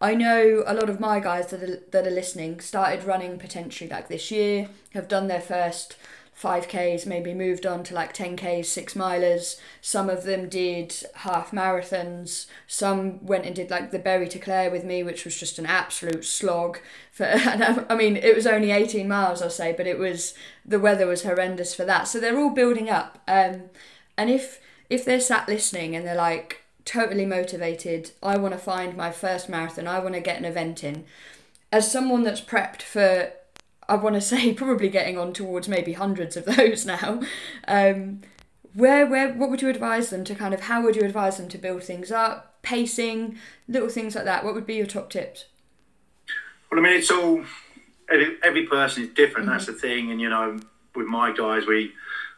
I know a lot of my guys that are, that are listening started running potentially like this year, have done their first 5Ks, maybe moved on to like 10Ks, six milers. Some of them did half marathons. Some went and did like the Bury to Clare with me, which was just an absolute slog. For and I mean, it was only 18 miles, I'll say, but it was the weather was horrendous for that. So they're all building up. Um, and if if they're sat listening and they're like, totally motivated. I want to find my first marathon. I want to get an event in. As someone that's prepped for, I want to say, probably getting on towards maybe hundreds of those now. Um, where, where, what would you advise them to kind of? How would you advise them to build things up, pacing, little things like that? What would be your top tips? Well, I mean, it's all every, every person is different. Mm-hmm. That's the thing, and you know, with my guys, we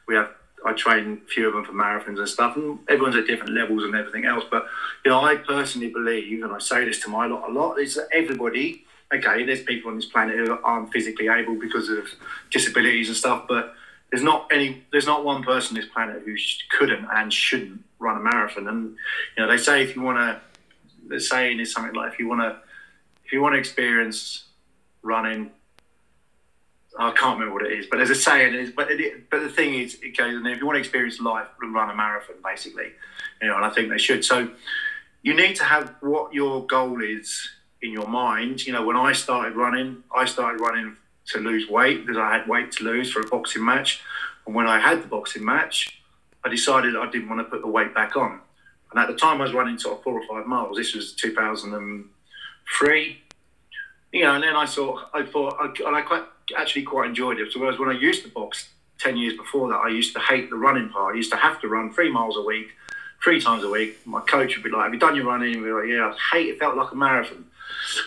we have I train a few of them for marathons and stuff, and everyone's at different levels and everything else. But you know, I personally believe, and I say this to my lot a lot, is that everybody. Okay, there's people on this planet who aren't physically able because of disabilities and stuff, but there's not any. There's not one person on this planet who couldn't and shouldn't run a marathon. And you know, they say if you want to, the saying is something like if you want to, if you want to experience running I can't remember what it is, but there's a saying. But it, but the thing is, it goes, and if you want to experience life, run a marathon, basically. You know, and I think they should. So you need to have what your goal is in your mind. You know, when I started running, I started running to lose weight because I had weight to lose for a boxing match. And when I had the boxing match, I decided I didn't want to put the weight back on. And at the time, I was running sort of four or five miles. This was 2003. You know, and then I thought, I thought, and I quite actually quite enjoyed it. So whereas when I used to box ten years before that, I used to hate the running part. I used to have to run three miles a week, three times a week. My coach would be like, "Have you done your running?" And we like, "Yeah." I hate it. Felt like a marathon.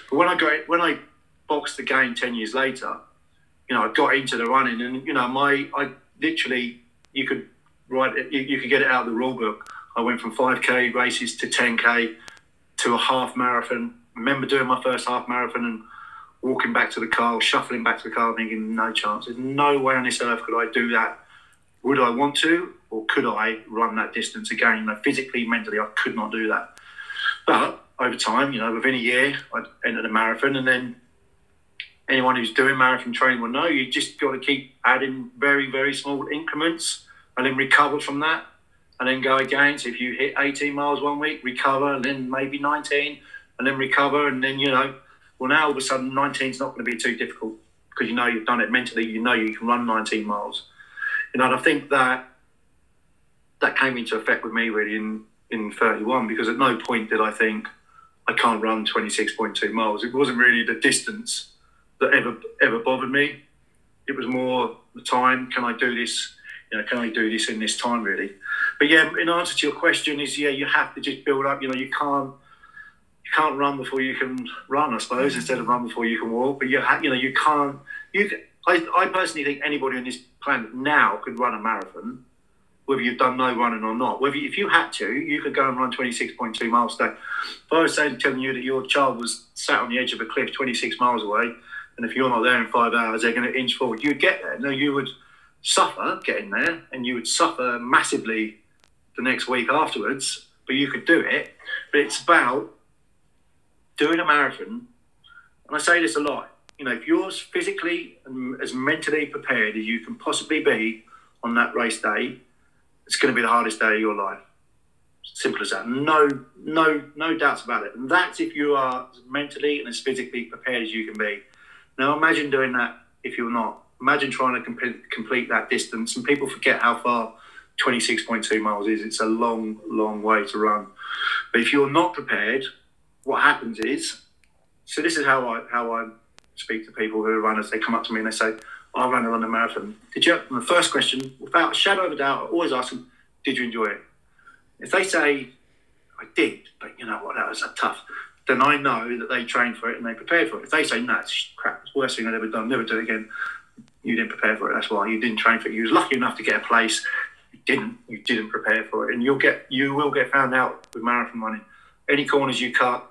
But when I got when I boxed again ten years later, you know, I got into the running, and you know, my I literally you could write it, you, you could get it out of the rule book. I went from 5k races to 10k to a half marathon. I remember doing my first half marathon and walking back to the car, shuffling back to the car, thinking, no chance. There's no way on this earth could I do that. Would I want to, or could I run that distance again? You know, physically, mentally, I could not do that. But over time, you know, within a year, I entered a marathon, and then anyone who's doing marathon training will know you just got to keep adding very, very small increments, and then recover from that, and then go again. So if you hit 18 miles one week, recover, and then maybe 19, and then recover, and then you know well, now all of a sudden, 19 is not going to be too difficult because you know you've done it mentally. You know you can run 19 miles. You know, and I think that that came into effect with me really in 31 because at no point did I think I can't run 26.2 miles. It wasn't really the distance that ever ever bothered me. It was more the time. Can I do this? You know, can I do this in this time really? But yeah, in answer to your question, is yeah, you have to just build up. You know, you can't you can't run before you can run, I suppose, instead of run before you can walk. But you, ha- you know, you can't. You, I, I personally think anybody on this planet now could run a marathon, whether you've done no running or not. Whether if you had to, you could go and run twenty six point two miles a. If I was saying telling you that your child was sat on the edge of a cliff twenty six miles away, And if you're not there in five hours, they're going to inch forward. You'd get there. No, you would suffer getting there, and you would suffer massively the next week afterwards. But you could do it. But it's about doing a marathon. And I say this a lot. You know, if you're physically and as mentally prepared as you can possibly be on that race day, it's going to be the hardest day of your life. Simple as that. No, no, no doubts about it. And that's if you are mentally and as physically prepared as you can be. Now imagine doing that if you're not. Imagine trying to complete, complete that distance, and people forget how far 26.2 miles is. It's a long, long way to run. But if you're not prepared, what happens is, so this is how I how I speak to people who are runners. They come up to me and they say, "I ran a London Marathon. Did you?" And the first question, without a shadow of a doubt, I always ask them, "Did you enjoy it?" If they say, "I did," but you know what, that was tough, then I know that they trained for it and they prepared for it. If they say, "No, it's crap. It's the worst thing I've ever done. Never do it again," you didn't prepare for it. That's why you didn't train for it. You was lucky enough to get a place. You didn't. You didn't prepare for it, and you'll get. You will get found out with marathon running. Any corners you cut,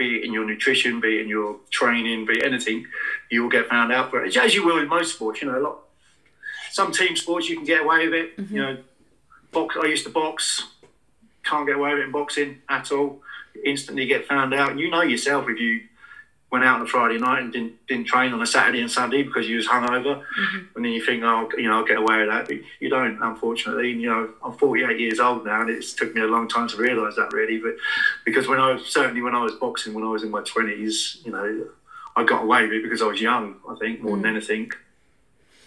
be it in your nutrition, be it in your training, be it anything, you will get found out for it. As you will in most sports, you know, a lot. Some team sports you can get away with it. Mm-hmm. You know, box. I used to box. Can't get away with it in boxing at all. instantly get found out. You know yourself if you went out on a Friday night and didn't didn't train on a Saturday and Sunday because you was hungover, mm-hmm. and then you think, oh, you know, I'll get away with that. But you don't, unfortunately. And, you know, I'm 48 years old now, and it's took me a long time to realise that, really. But because when I was certainly when I was boxing, when I was in my 20s, you know, I got away with it because I was young. I think more mm. than anything.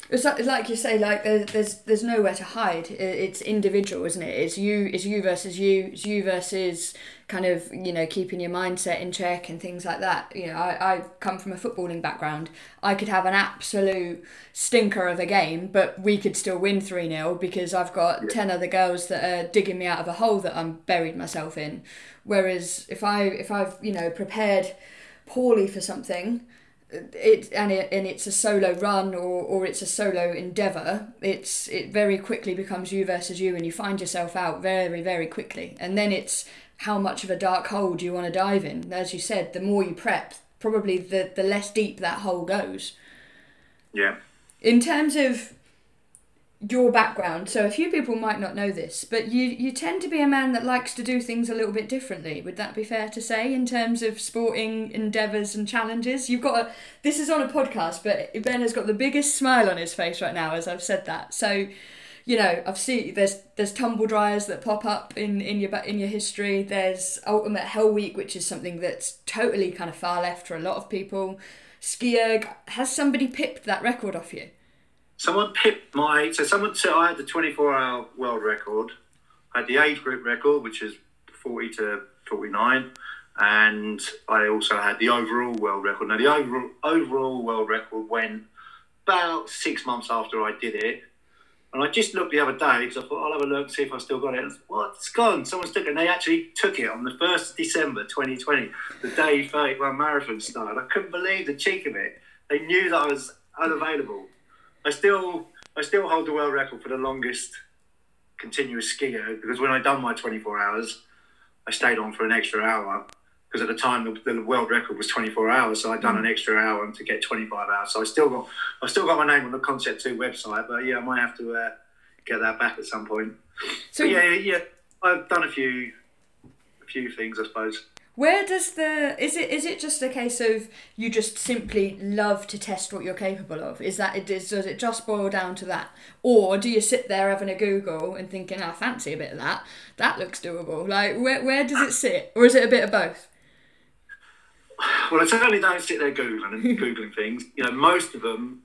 It's like, like you say, like there's, there's there's nowhere to hide. It's individual, isn't it? It's you, it's you versus you. It's you versus kind of you know keeping your mindset in check and things like that. You know, I, I come from a footballing background. I could have an absolute stinker of a game, but we could still win three 0 because I've got yeah. ten other girls that are digging me out of a hole that I'm buried myself in. Whereas if I if I've you know prepared poorly for something it and it and it's a solo run or, or it's a solo endeavor it's it very quickly becomes you versus you and you find yourself out very very quickly and then it's how much of a dark hole do you want to dive in as you said the more you prep probably the the less deep that hole goes yeah in terms of your background. So a few people might not know this, but you you tend to be a man that likes to do things a little bit differently. Would that be fair to say in terms of sporting endeavors and challenges? You've got a this is on a podcast, but Ben has got the biggest smile on his face right now as I've said that. So you know, I've seen there's there's tumble dryers that pop up in in your in your history. There's Ultimate Hell Week, which is something that's totally kind of far left for a lot of people. SkiErg, has somebody pipped that record off you? someone pipped my so someone said I had the 24 hour world record. I had the age group record, which is 40 to 49, and I also had the overall world record. Now the overall overall world record went about six months after I did it. And I just looked the other day because I thought I'll have a look, see if I still got it. What? It's gone. Someone's took it. And they actually took it on the 1st of December 2020, the day 31 marathon started. I couldn't believe the cheek of it. They knew that I was unavailable. I still I still hold the world record for the longest continuous SkiErg because when I done my 24 hours, I stayed on for an extra hour because at the time the, the world record was 24 hours, so I'd done an mm. extra hour to get 25 hours. So I still got I still got my name on the Concept Two website, but yeah, I might have to uh, get that back at some point. So but yeah, yeah, I've done a few a few things, I suppose. Where does the is it is it just a case of you just simply love to test what you're capable of? Is that it is does it just boil down to that, or do you sit there having a Google and thinking, oh, "I fancy a bit of that. That looks doable." Like where where does it sit, or is it a bit of both? Well, I certainly don't sit there googling and googling things. You know, most of them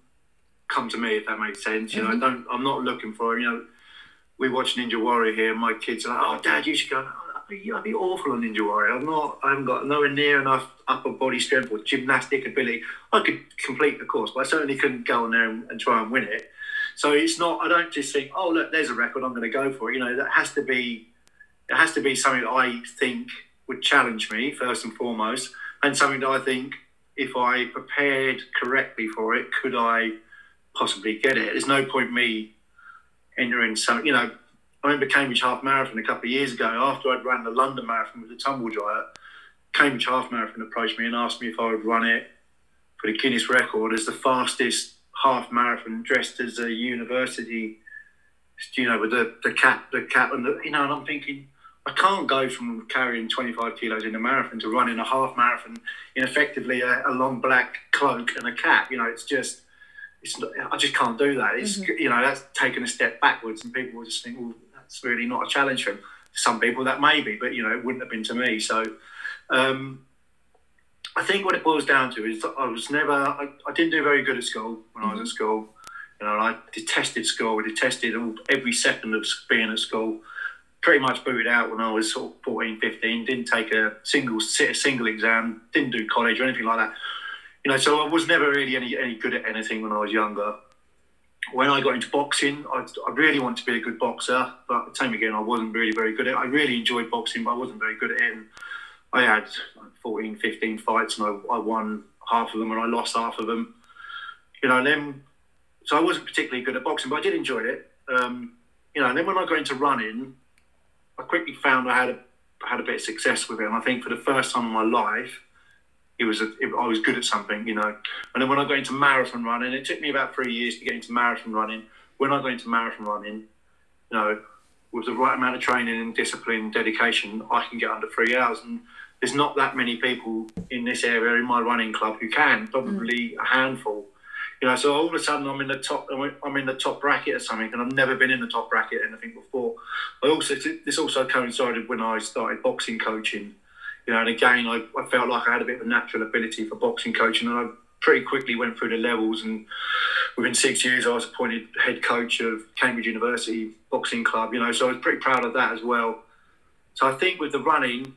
come to me if that makes sense. You mm-hmm. know, I don't. I'm not looking for. You know, we watch Ninja Warrior here. And my kids are like, "Oh, Dad, you should go." be, I'd be awful on Ninja Warrior. I'm not. I haven't got nowhere near enough upper body strength or gymnastic ability. I could complete the course, but I certainly couldn't go on there and, and try and win it. So it's not. I don't just think, oh look, there's a record. I'm going to go for it. You know, that has to be. It has to be something that I think would challenge me first and foremost, and something that I think if I prepared correctly for it, could I possibly get it? There's no point me entering some. You know, I remember Cambridge Half Marathon a couple of years ago after I'd run the London Marathon with the tumble dryer. Cambridge Half Marathon approached me and asked me if I would run it for the Guinness record as the fastest half marathon dressed as a university, you know, with the, the cap, the cap, and the, you know, and I'm thinking, I can't go from carrying 25 kilos in a marathon to running a half marathon in effectively a, a long black cloak and a cap. You know, it's just, it's not, I just can't do that. It's, mm-hmm. you know, that's taken a step backwards, and people will just think, well, that's really not a challenge for him. Some people that may be, but you know, it wouldn't have been to me. So, um, I think what it boils down to is I was never, I, I didn't do very good at school when mm-hmm. I was at mm-hmm. school. You know, I detested school. I detested all, every second of being at school. Pretty much booted out when I was sort of 14, 15. Didn't take a single sit a single exam. Didn't do college or anything like that. You know, so I was never really any, any good at anything when I was younger. When I got into boxing, I, I really wanted to be a good boxer, but the same again, I wasn't really very good at it. I really enjoyed boxing, but I wasn't very good at it. And I had 14, 15 fights and I, I won half of them and I lost half of them. You know, and then, so I wasn't particularly good at boxing, but I did enjoy it. Um, you know, and then when I got into running, I quickly found I had a, had a bit of success with it. And I think for the first time in my life, it was a, it, I was good at something, you know. And then when I got into marathon running, it took me about three years to get into marathon running. When I got into marathon running, you know, with the right amount of training and discipline and dedication, I can get under three hours. And there's not that many people in this area in my running club who can, probably mm. a handful. You know, so all of a sudden I'm in the top. I'm in the top bracket or something, and I've never been in the top bracket anything before. I also this also coincided when I started boxing coaching. You know, and again I, I felt like I had a bit of a natural ability for boxing coaching, and I pretty quickly went through the levels. And within six years, I was appointed head coach of Cambridge University Boxing Club. You know, so I was pretty proud of that as well. So I think with the running,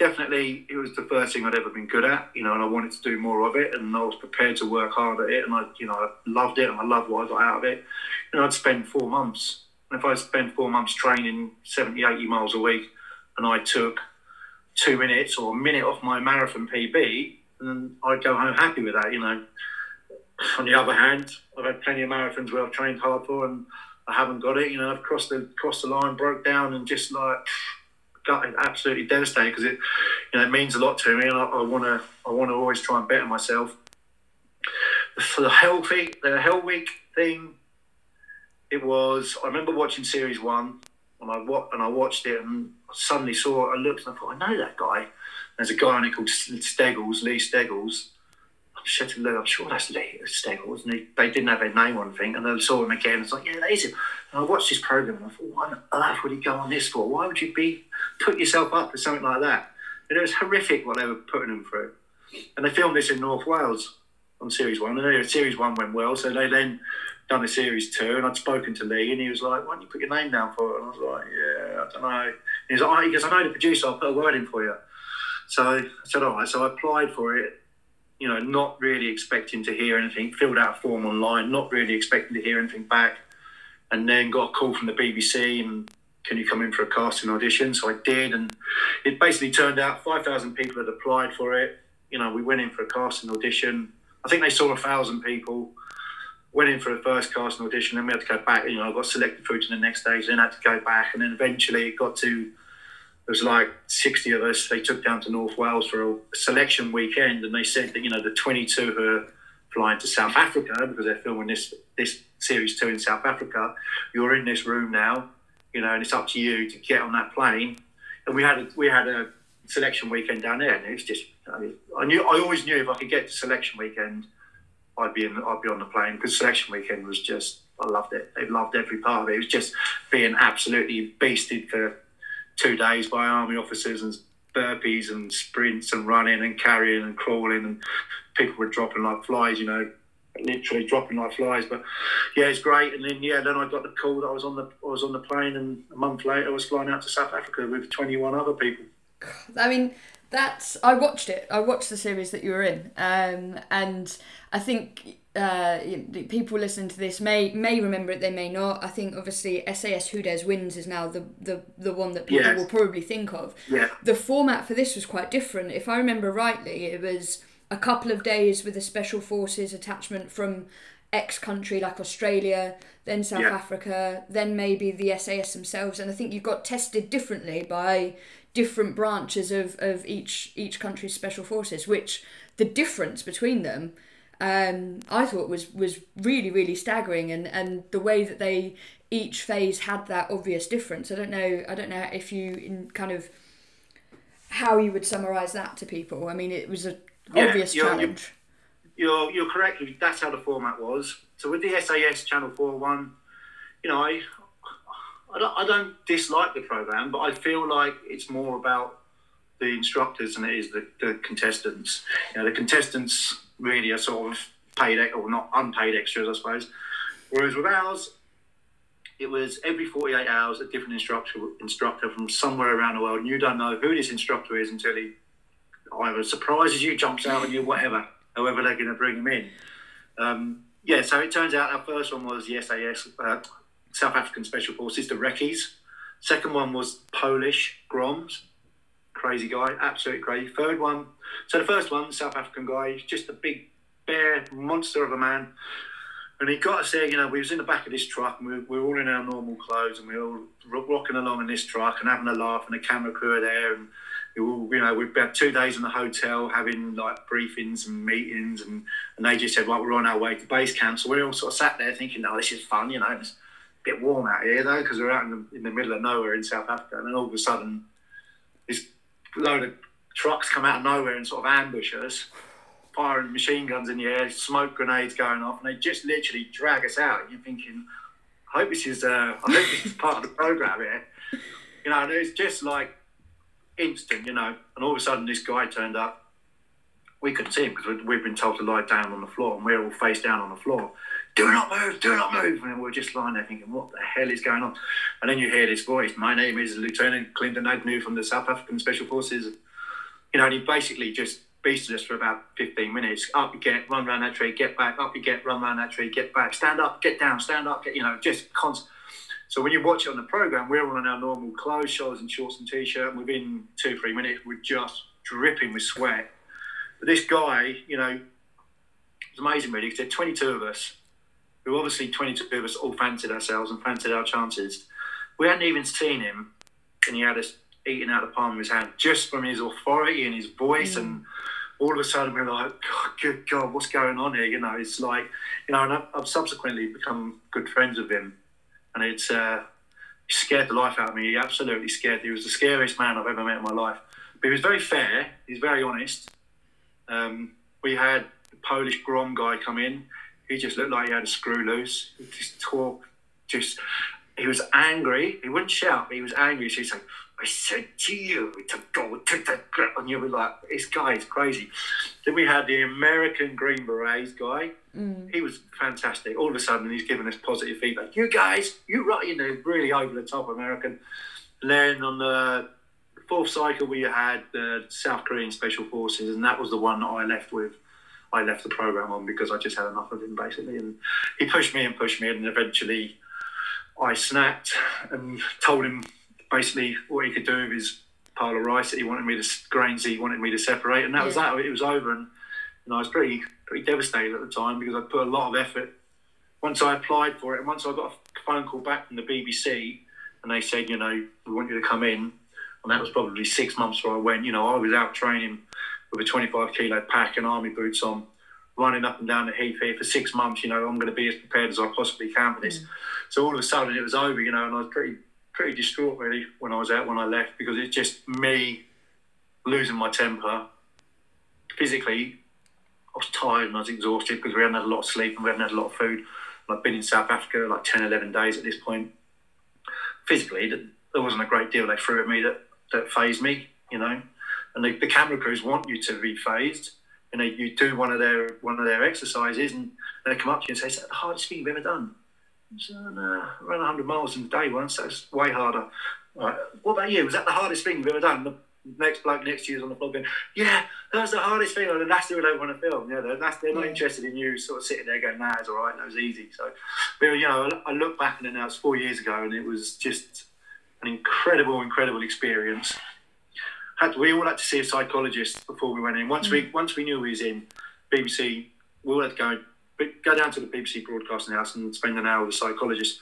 definitely it was the first thing I'd ever been good at, you know, and I wanted to do more of it, and I was prepared to work hard at it, and I, you know, I loved it, and I loved what I got out of it. You know, I'd spend four months, and if I spent four months training 70, 80 miles a week, and I took two minutes or a minute off my marathon PB, and I'd go home happy with that, you know. On the other hand, I've had plenty of marathons where I've trained hard for, and I haven't got it. You know, I've crossed the crossed the line, broke down, and just like absolutely devastated because it, you know, it means a lot to me, and I want to, I want to always try and better myself. For the healthy, the Hell Week thing, it was. I remember watching Series One, and I and I watched it, and suddenly saw. I looked, and I thought, I know that guy. There's a guy on it called Steggles, Lee Steggles. Lou, I'm sure that's Lee uh, Steggles. And he, they didn't have their name on thing. And I saw him again. It's like, yeah, that is him. And I watched this program and I thought, what on earth would he go on this for? Why would you be put yourself up for something like that? And it was horrific what they were putting him through. And they filmed this in North Wales on Series 1. And Series 1 went well. So they then done a Series 2. And I'd spoken to Lee and he was like, why don't you put your name down for it? And I was like, yeah, I don't know. And he was like, oh, he goes, I know the producer. I'll put a word in for you. So I said, all right. So I applied for it you know, not really expecting to hear anything, filled out a form online, not really expecting to hear anything back and then got a call from the BBC and can you come in for a casting audition? So I did, and it basically turned out 5,000 people had applied for it. You know, we went in for a casting audition. I think they saw a thousand people. Went in for a first casting audition, then we had to go back. You know, I got selected through to the next stage, then had to go back, and then eventually it got to there was like 60 of us. They took down to North Wales for a selection weekend, and they said that you know the 22 who are flying to South Africa because they're filming this this series two in South Africa. You're in this room now, you know, and it's up to you to get on that plane. And we had a, we had a selection weekend down there, and it was just I knew I always knew if I could get to selection weekend, I'd be in, I'd be on the plane because selection weekend was just I loved it. They loved every part of it. It was just being absolutely beasted for two days by army officers and burpees and sprints and running and carrying and crawling and people were dropping like flies, you know, literally dropping like flies. But yeah, it's great. And then yeah, then I got the call that I was on the I was on the plane, and a month later I was flying out to South Africa with twenty one other people. I mean, that's I watched it. I watched the series that you were in, um, and I think uh, people listening to this may may remember it. They may not. I think obviously SAS Who Dares Wins is now the the, the one that people yes. will probably think of. Yeah. The format for this was quite different. If I remember rightly, it was a couple of days with a special forces attachment from X country like Australia, then South yeah. Africa, then maybe the SAS themselves. And I think you got tested differently by different branches of, of each each country's special forces, which the difference between them um, I thought was was really really staggering, and and the way that they each phase had that obvious difference. I don't know. I don't know if you in kind of how you would summarize that to people. I mean, it was an yeah, obvious you're, challenge. You're, you're correct. That's how the format was. So with the SAS Channel Four one, you know, I I don't, I don't dislike the program, but I feel like it's more about the instructors than it is the, the contestants. You know, the contestants really are sort of paid or not unpaid extras, I suppose. Whereas with ours, it was every 48 hours a different instructor instructor from somewhere around the world, and you don't know who this instructor is until he either surprises you, jumps out on you, whatever, however they're going to bring him in. Um, yeah, so it turns out our first one was the SAS, uh, South African Special Forces, the Recce's. Second one was Polish Groms, crazy guy, absolutely crazy. Third one, so the first one, South African guy, he's just a big bear monster of a man. And he got us there, you know, we was in the back of this truck and we, we were all in our normal clothes and we were all rocking along in this truck and having a laugh and the camera crew were there and we all, you know, we'd had two days in the hotel having like briefings and meetings and, and they just said, well, we're on our way to base camp. So we all sort of sat there thinking, oh, this is fun, you know, it's a bit warm out here though because we're out in the, in the middle of nowhere in South Africa and then all of a sudden load of trucks come out of nowhere and sort of ambush us, firing machine guns in the air, smoke grenades going off, and they just literally drag us out. And you're thinking, I hope this is, uh, I hope this is part of the program here. You know, and it's just like instant, you know. And all of a sudden, this guy turned up. We couldn't see him because we've been told to lie down on the floor, and we're all face down on the floor. Do not move, do not move. And we're just lying there thinking, what the hell is going on? And then you hear this voice. My name is Lieutenant Clinton Agnew from the South African Special Forces you know, and he basically just beasted us for about 15 minutes. Up you get, run around that tree, get back, up you get, run around that tree, get back, stand up, get down, stand up, get, you know, just constant. So when you watch it on the program, we're all in our normal clothes, shoulders and shorts and t-shirt, and within two, three minutes, we're just dripping with sweat. But this guy, you know, it's amazing really, because there 22 of us, who obviously 22 of us all fancied ourselves and fancied our chances. We hadn't even seen him, and he had us eating out the palm of his hand just from his authority and his voice. Mm. And all of a sudden, we're like, God, good God, what's going on here? You know, it's like, you know, and I've, I've subsequently become good friends with him. And it's uh, he scared the life out of me. He absolutely scared. He was the scariest man I've ever met in my life. But he was very fair. He's very honest. Um, we had the Polish Grom guy come in. He just looked like he had a screw loose. He just talk, just he was angry. He wouldn't shout, but he was angry. So he's like, I said to you to go to the ground. And you were like, this guy is crazy. Then we had the American Green Berets guy. Mm. He was fantastic. All of a sudden, he's giving us positive feedback. You guys, you right, you know, really over the top American. And then on the fourth cycle, we had the South Korean Special Forces, and that was the one that I left with. I left the program on because I just had enough of him, basically. And he pushed me and pushed me, and eventually I snapped and told him basically what he could do with his pile of rice that he wanted me to grains he wanted me to separate, and that yeah. was that. It was over, and, and I was pretty pretty devastated at the time because I put a lot of effort. Once I applied for it, and once I got a phone call back from the BBC, and they said, you know, we want you to come in, and that was probably six months before I went. You know, I was out training with a 25 kilo pack and army boots on, running up and down the heath here for six months. You know, I'm going to be as prepared as I possibly can for this. Mm. So all of a sudden it was over, you know, and I was pretty pretty distraught really when I was out when I left because it's just me losing my temper. Physically, I was tired and I was exhausted because we hadn't had a lot of sleep and we hadn't had a lot of food. And I've been in South Africa like 10, 11 days at this point. Physically, there wasn't a great deal they threw at me that, that fazed me, you know. And the, the camera crews want you to be fazed. You know, you do one of their one of their exercises and they come up to you and say, "It's the hardest thing you've ever done." So, uh, ran 100 miles in a day once. That's way harder. Right. What about you? Was that the hardest thing you've ever done? The next bloke next to you is on the floor going, "Yeah, that was the hardest thing." And that's who they don't want to film. Yeah, that's they're not interested in you sort of sitting there going, "Nah, it's all right. That was easy." So, but, you know, I look back and now it's four years ago, and it was just an incredible, incredible experience. Had we all had to see a psychologist before we went in. Once mm. we once we knew we was in, BBC, we all had to go go down to the BBC Broadcasting House and spend an hour with a psychologist.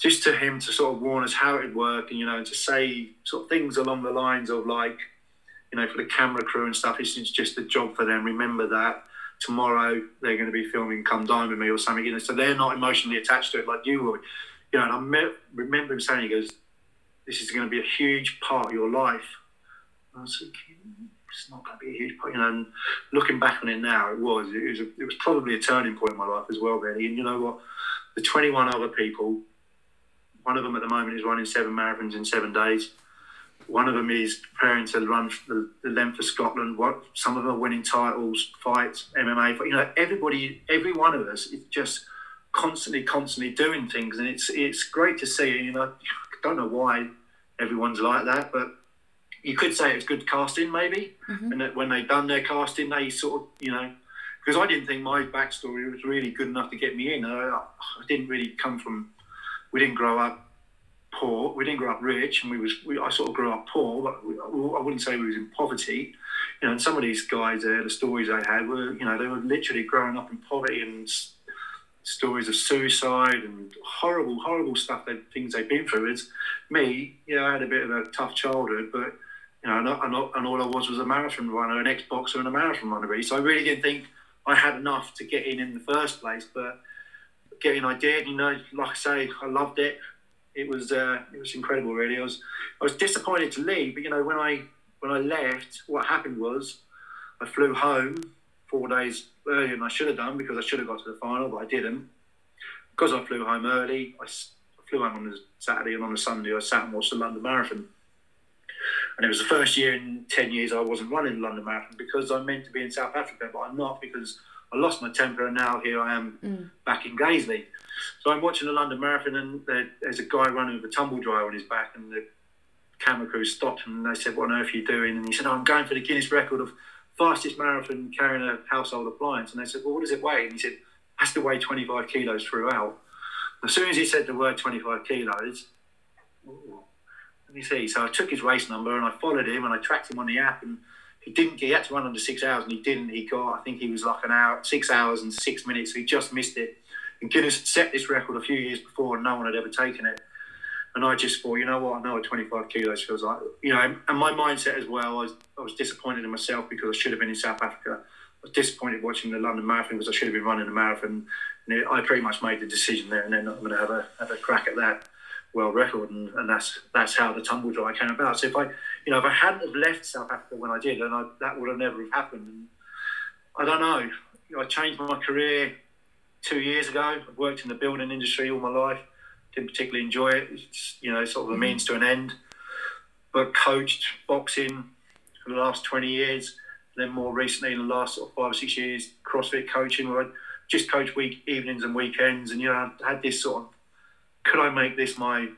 just to him to sort of warn us how it would work and you know to say sort of things along the lines of like you know for the camera crew and stuff it's, it's just a job for them remember that tomorrow they're going to be filming come dine with me or something you know so they're not emotionally attached to it like you would you know and i me- remember him saying he goes this is going to be a huge part of your life I was thinking, it's not going to be a huge point, you know. And looking back on it now, it was. It was, a, it was probably a turning point in my life as well, really. And you know what? The 21 other people, one of them at the moment is running seven marathons in seven days. One of them is preparing to run the, the length of Scotland. What some of them are winning titles, fights, MMA. You know, everybody, every one of us is just constantly, constantly doing things, and it's it's great to see. You know, I don't know why everyone's like that, but you could say it was good casting, maybe. Mm-hmm. And that when they done their casting, they sort of, you know, because I didn't think my backstory was really good enough to get me in. I, I, didn't really come from, we didn't grow up poor, we didn't grow up rich, and we was, we, I sort of grew up poor, but we, I wouldn't say we was in poverty. You know, and some of these guys there, the stories they had were, you know, they were literally growing up in poverty and stories of suicide and horrible, horrible stuff that things they've been through. It's me, yeah, I had a bit of a tough childhood, but you know, and, and, and all I was was a marathon runner, an ex-boxer, and a marathon runner. Really. So I really didn't think I had enough to get in in the first place. But getting I did. You know, like I say, I loved it. It was uh, it was incredible. Really, I was I was disappointed to leave, but you know, when I when I left, what happened was I flew home four days earlier than I should have done because I should have got to the final, but I didn't. Because I flew home early, I flew home on a Saturday and on a Sunday I sat and watched the London Marathon. And it was the first year in 10 years I wasn't running the London Marathon because I meant to be in South Africa, but I'm not because I lost my temper and now here I am mm. back in Gazeley. So I'm watching the London Marathon and there's a guy running with a tumble dryer on his back and the camera crew stopped him and they said, What on earth are you doing? And he said, oh, I'm going for the Guinness record of fastest marathon carrying a household appliance. And they said, Well, what does it weigh? And he said, Has to weigh 25 kilos throughout. As soon as he said the word 25 kilos, let me see. So I took his race number and I followed him and I tracked him on the app and he didn't. He had to run under six hours and he didn't. He got. I think he was like an hour, six hours and six minutes. So he just missed it. And Guinness set this record a few years before and no one had ever taken it. And I just thought, you know what? I know what 25 kilos feels like. You know, and my mindset as well. I was, I was disappointed in myself because I should have been in South Africa. I was disappointed watching the London Marathon because I should have been running the marathon. And I pretty much made the decision there, and then I'm going to have a have a crack at that world record, and, and that's that's how the tumble dry came about. So if I, you know, if I hadn't have left South Africa when I did, then I, that would have never have happened. And I don't know. You know, I changed my career two years ago. I've worked in the building industry all my life. Didn't particularly enjoy it. It's you know sort of a mm-hmm. means to an end. But coached boxing for the last twenty years. Then more recently, in the last sort of five or six years, CrossFit coaching, where I just coach week evenings and weekends. And you know, I had this sort of could I make this my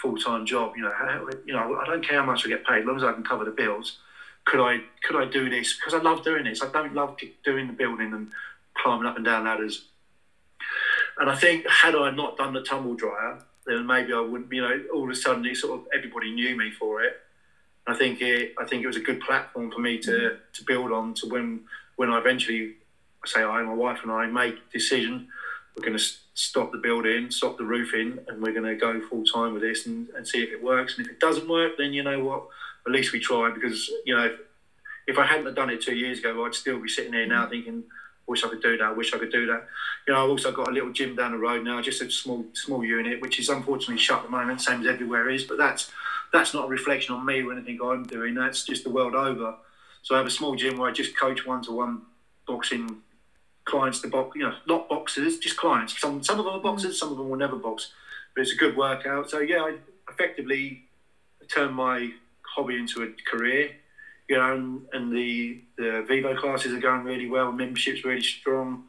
full time job? You know, how, you know, I don't care how much I get paid, as long as I can cover the bills. Could I could I do this? Because I love doing this. I don't love doing the building and climbing up and down ladders. And I think had I not done the tumble dryer, then maybe I wouldn't. You know, all of a sudden, it sort of everybody knew me for it. I think it. I think it was a good platform for me to mm-hmm. to build on to when when I eventually say I, my wife and I make decision we're going to stop the building, stop the roofing, and we're going to go full time with this and, and see if it works. And if it doesn't work, then you know what? At least we try because you know if, if I hadn't done it two years ago, I'd still be sitting here now mm. thinking, wish I could do that, wish I could do that. You know, I've also got a little gym down the road now, just a small small unit, which is unfortunately shut at the moment, same as everywhere is. But that's that's not a reflection on me or anything I'm doing. That's just the world over. So I have a small gym where I just coach one to one boxing clients to box, you know, not boxers, just clients. Some some of them are hmm. boxers, some of them will never box, but it's a good workout. So yeah, I effectively turned my hobby into a career. You know, and, and the the Vivo classes are going really well. Membership's really strong.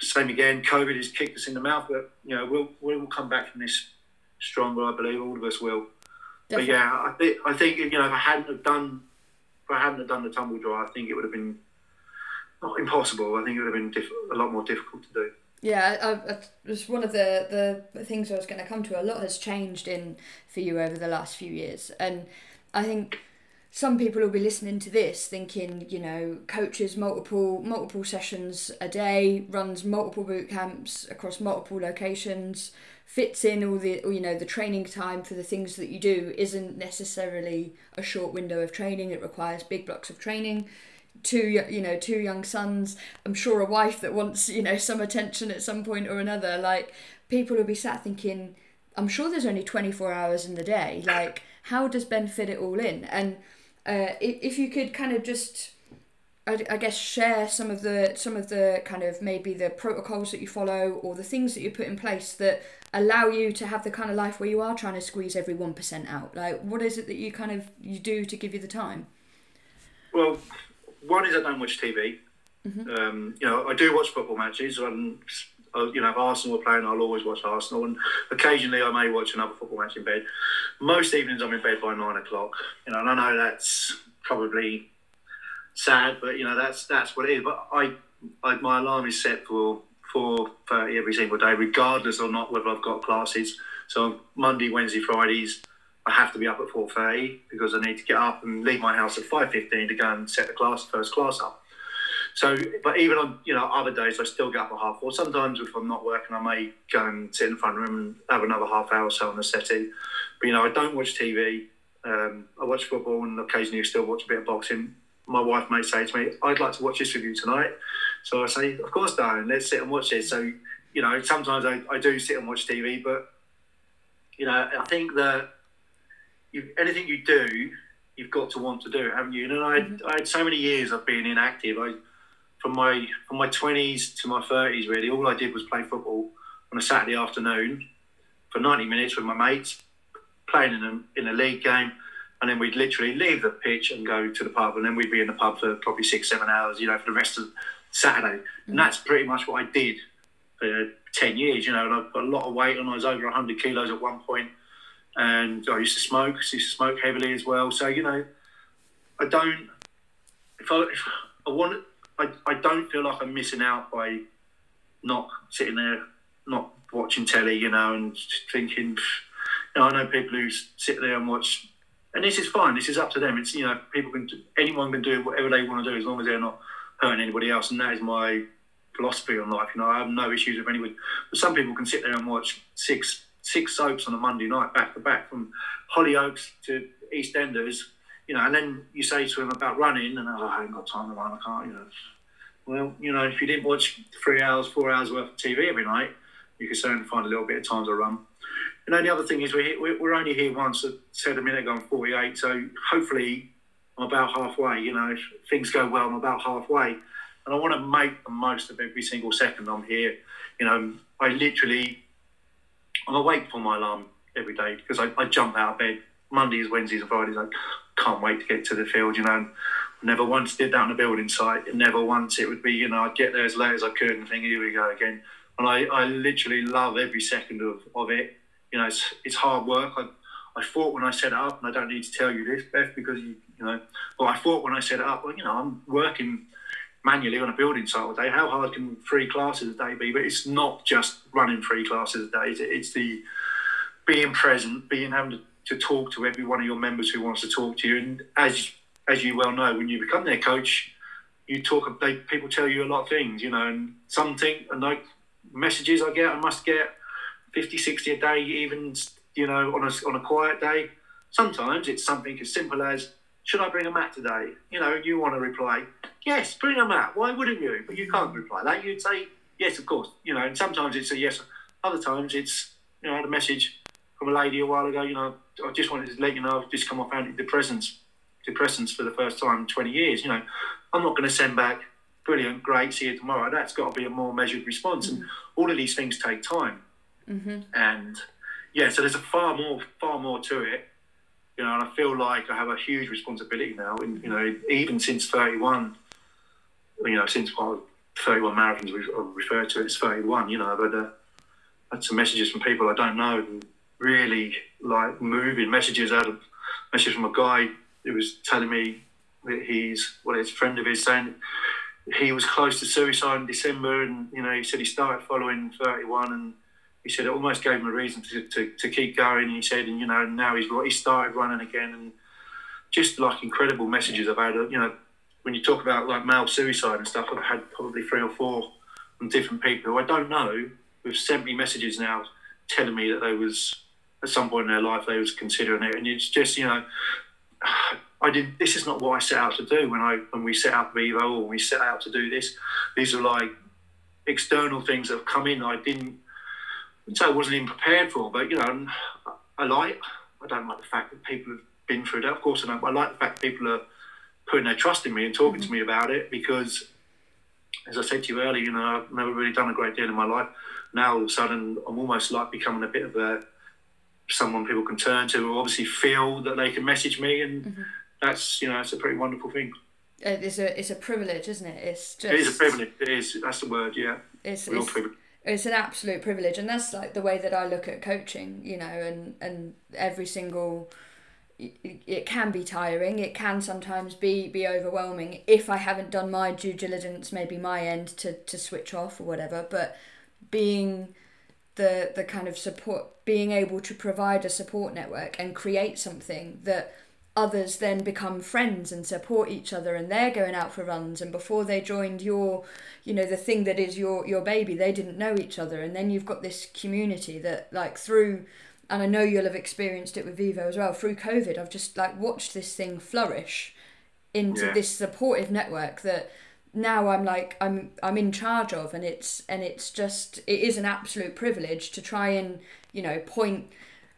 Same again. COVID has kicked us in the mouth, but you know we'll we'll come back from this stronger. I believe all of us will. Definitely. But yeah, I think I think you know if I hadn't have done if I hadn't have done the tumble dry, I think it would have been not impossible. I think it would have been diff- a lot more difficult to do. Yeah, I, I, was one of the, the things I was going to come to. A lot has changed in for you over the last few years, and I think some people will be listening to this thinking, you know, coaches multiple multiple sessions a day, runs multiple boot camps across multiple locations, fits in all the you know the training time for the things that you do isn't necessarily a short window of training. It requires big blocks of training. Two you know two young sons. I'm sure a wife that wants you know some attention at some point or another. Like people will be sat thinking, I'm sure there's only 24 hours in the day. Like how does Ben fit it all in? And uh, if you could kind of just I, I guess share some of the some of the kind of maybe the protocols that you follow or the things that you put in place that allow you to have the kind of life where you are trying to squeeze every one percent out like what is it that you kind of you do to give you the time well one is i don't watch tv mm-hmm. um, you know i do watch football matches and uh, you know if arsenal are playing i'll always watch arsenal and occasionally i may watch another football match in bed most evenings I'm in bed by nine o'clock. You know, and I know that's probably sad, but you know that's that's what it is. But I, I my alarm is set for four thirty every single day, regardless or not whether I've got classes. So Monday, Wednesday, Fridays, I have to be up at four thirty because I need to get up and leave my house at five fifteen to go and set the class first class up. So, but even on you know other days, I still get up at half four. Sometimes if I'm not working, I may go and sit in the front room and have another half hour or so on the settee. But you know, I don't watch TV. Um, I watch football and occasionally still watch a bit of boxing. My wife may say to me, "I'd like to watch this with you tonight." So I say, "Of course, darling, let's sit and watch this." So you know, sometimes I, I do sit and watch TV, but you know, I think that you, anything you do, you've got to want to do it, haven't you? And I, mm-hmm. I had so many years of being inactive. I from my from my twenties to my thirties, really, all I did was play football on a Saturday afternoon for ninety minutes with my mates playing in a, in a league game, and then we'd literally leave the pitch and go to the pub, and then we'd be in the pub for probably six, seven hours, you know, for the rest of Saturday. And mm. that's pretty much what I did for 10 years, you know, and I put a lot of weight, on. I was over 100 kilos at one point, and I used to smoke, I used to smoke heavily as well. So, you know, I don't, if I, if I want, I, I don't feel like I'm missing out by not sitting there, not watching telly, you know, and thinking, know, I know people who sit there and watch, and this is fine. This is up to them. It's you know, people can, anyone can do whatever they want to do as long as they're not hurting anybody else, and that is my philosophy on life. You know, I have no issues with anyone. but some people can sit there and watch six six soaps on a Monday night back to back from Hollyoaks to EastEnders. You know, and then you say to them about running, and oh, I haven't got time to run. I can't. You know, well, you know, if you didn't watch three hours, four hours worth of TV every night, you could certainly find a little bit of time to run. And then the other thing is we're, we're only here once. I said a minute ago, I'm 48. So hopefully I'm about halfway. You know, if things go well, I'm about halfway. And I want to make the most of every single second I'm here. You know, I literally, I'm awake for my alarm every day because I, I jump out of bed Mondays, Wednesdays, and Fridays. I can't wait to get to the field. You know, never once did that on a building site. Never once it would be, you know, I'd get there as late as I could and think, here we go again. And I, I literally love every second of, of it you know, it's, it's hard work. I, I thought when I set it up, and I don't need to tell you this, Beth, because you, you know, well, I thought when I set it up, well, you know, I'm working manually on a building site all day. How hard can three classes a day be? But it's not just running three classes a day. It's, the being present, being having to, to, talk to every one of your members who wants to talk to you. And as as you well know, when you become their coach, you talk. They, people tell you a lot of things, you know, and something and like messages I get, I must get 50, 60 a day, even you know, on a, on a quiet day. Sometimes it's something as simple as, should I bring a mat today? You know, you want to reply, yes, bring a mat. Why wouldn't you? But you can't reply that. You'd say, yes, of course. You know, and sometimes it's a yes. Other times it's, you know, I had a message from a lady a while ago, you know, I just wanted to let you know I've just come off antidepressants, depressants for the first time in 20 years. You know, I'm not going to send back, brilliant, great, see you tomorrow. That's got to be a more measured response. Mm-hmm. And all of these things take time. Mm-hmm. And yeah, so there's a far more, far more to it. You know, and I feel like I have a huge responsibility now. You know, even since 31, you know, since well, 31 marathons we refer to it as 31. You know, I've had, uh, had some messages from people I don't know, really like moving messages out of message from a guy who was telling me that he's well, his friend of his saying he was close to suicide in December, and you know, he said he started following 31 and he said it almost gave him a reason to, to, to keep going. He said, and you know, now he's he started running again, and just like incredible messages about uh, it. You know, when you talk about like male suicide and stuff, I've had probably three or four from different people who I don't know who've sent me messages now telling me that they was at some point in their life they was considering it, and it's just you know. I did. This is not what I set out to do when I when we set up Vivo or we set out to do this. These are like external things that have come in. I didn't. So I wasn't even prepared for. But you know, I like. I don't like the fact that people have been through that. Of course, I don't. I like the fact that people are putting their trust in me and talking mm-hmm. to me about it because, as I said to you earlier, you know, I've never really done a great deal in my life. Now all of a sudden, I'm almost like becoming a bit of a someone people can turn to, or obviously feel that they can message me and. Mm-hmm that's you know it's a pretty wonderful thing. It's a it's a privilege, isn't it? It's just it is a privilege. It is. That's the word. Yeah. It's Real it's, privilege. It's an absolute privilege, and that's like the way that I look at coaching. You know, and and every single it can be tiring it can sometimes be be overwhelming if i haven't done my due diligence maybe my end to to switch off or whatever but being the the kind of support being able to provide a support network and create something that others then become friends and support each other and they're going out for runs. And before they joined your you know the thing that is your your baby they didn't know each other. And then you've got this community that like through and I know you'll have experienced it with Vivo as well through covid I've just like watched this thing flourish into yeah. this supportive network that now I'm like I'm I'm in charge of. And it's and it's just it is an absolute privilege to try and you know point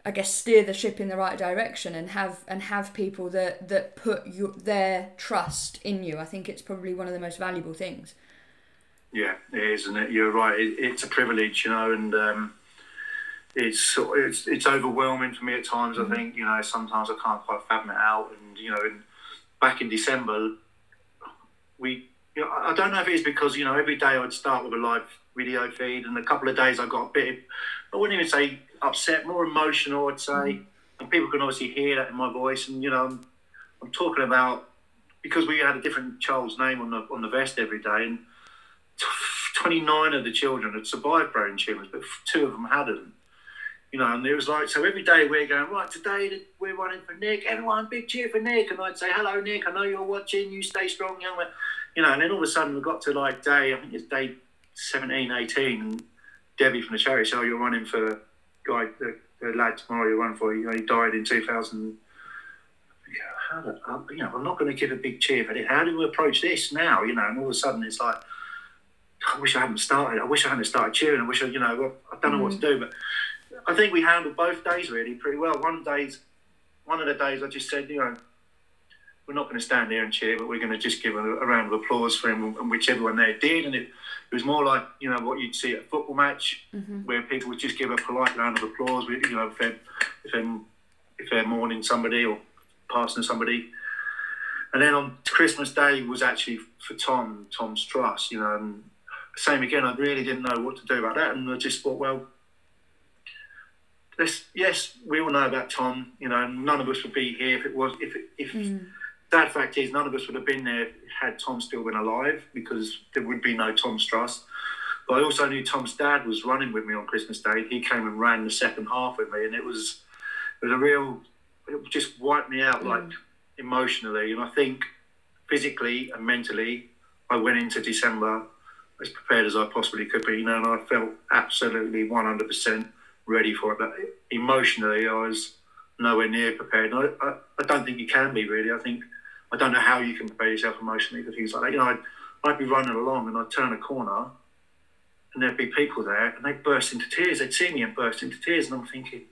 I guess steer the ship in the right direction and have and have people that that put your, their trust in you. I think it's probably one of the most valuable things. Yeah, it is, and it? you're right. It, it's a privilege, you know, and um, it's it's it's overwhelming for me at times. Mm-hmm. I think you know sometimes I can't quite fathom it out, and you know, in, back in December, we you know, I don't know if it's because you know every day I'd start with a live video feed, and a couple of days I got a bit. I wouldn't even say upset, more emotional, I'd say. And people can obviously hear that in my voice. And you know, I'm, I'm talking about because we had a different child's name on the on the vest every day, and 29 of the children had survived brain tumours, but two of them hadn't. You know, and it was like, so every day we're going, right, today we're running for Nick, everyone, big cheer for Nick. And I'd say, hello, Nick, I know you're watching, you stay strong, young man. You know, and then all of a sudden we got to like day, I think it's day 17, 18, and Debbie from the charity said, oh, you're running for guy, the, the lad tomorrow you run for, you know, he died in 2000. How do, you know, I'm not going to give a big cheer for it. How do we approach this now? You know, and all of a sudden it's like, I wish I hadn't started. I wish I hadn't started cheering. I wish I, you know, I don't know mm. what to mm. do. But I think we handled both days really pretty well. One days, one of the days, I just said, you know, we're not going to stand there and cheer, but we're going to just give a, a round of applause for him, and which everyone there did. And it, it was more like you know what you'd see at a football match, mm-hmm. where people would just give a polite round of applause. You know, if they're if they're, if they're mourning somebody or passing somebody. And then on Christmas Day was actually for Tom, Tom's trust. You know, and same again. I really didn't know what to do about that, and I just thought, well, yes, we all know about Tom. You know, none of us would be here if it was if if. Mm sad fact is, none of us would have been there had Tom still been alive because there would be no Tom's Trust. But I also knew Tom's dad was running with me on Christmas Day. He came and ran the second half with me, and it was it was a real. It just wiped me out, mm. like emotionally, and I think physically and mentally, I went into December as prepared as I possibly could be. You know, and I felt absolutely one hundred percent ready for it. But emotionally, I was nowhere near prepared. I, I, I don't think you can be really. I think I don't know how you can prepare yourself emotionally for things like that. You know, I'd, I'd be running along and I'd turn a corner and there'd be people there and they'd burst into tears. They'd see me and burst into tears. And I'm thinking,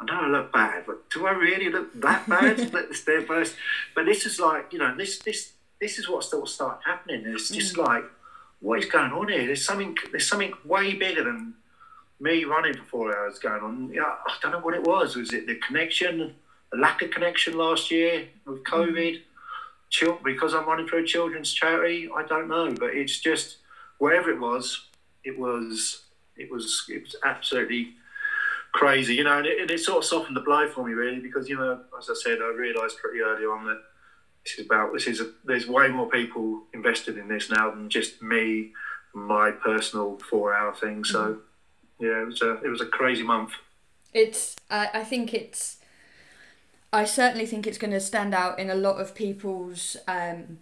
I know I look bad, but do I really look that bad? There burst. But this is like, you know, this this this is what still started happening. It's just mm. like, what is going on here? There's something there's something way bigger than me running for four hours going on. Yeah, I don't know what it was. Was it the connection, the lack of connection last year with mm. Because I'm running for a children's charity. I don't know, but it's just wherever it was, it was it was it was absolutely crazy, you know, and it, and it sort of softened the blow for me really because you know, as I said, I realised pretty early on that this is about this is a, there's way more people invested in this now than just me, my personal four hour thing. So mm-hmm. yeah, it was a it was a crazy month. It's I, I think it's I certainly think it's going to stand out in a lot of people's um,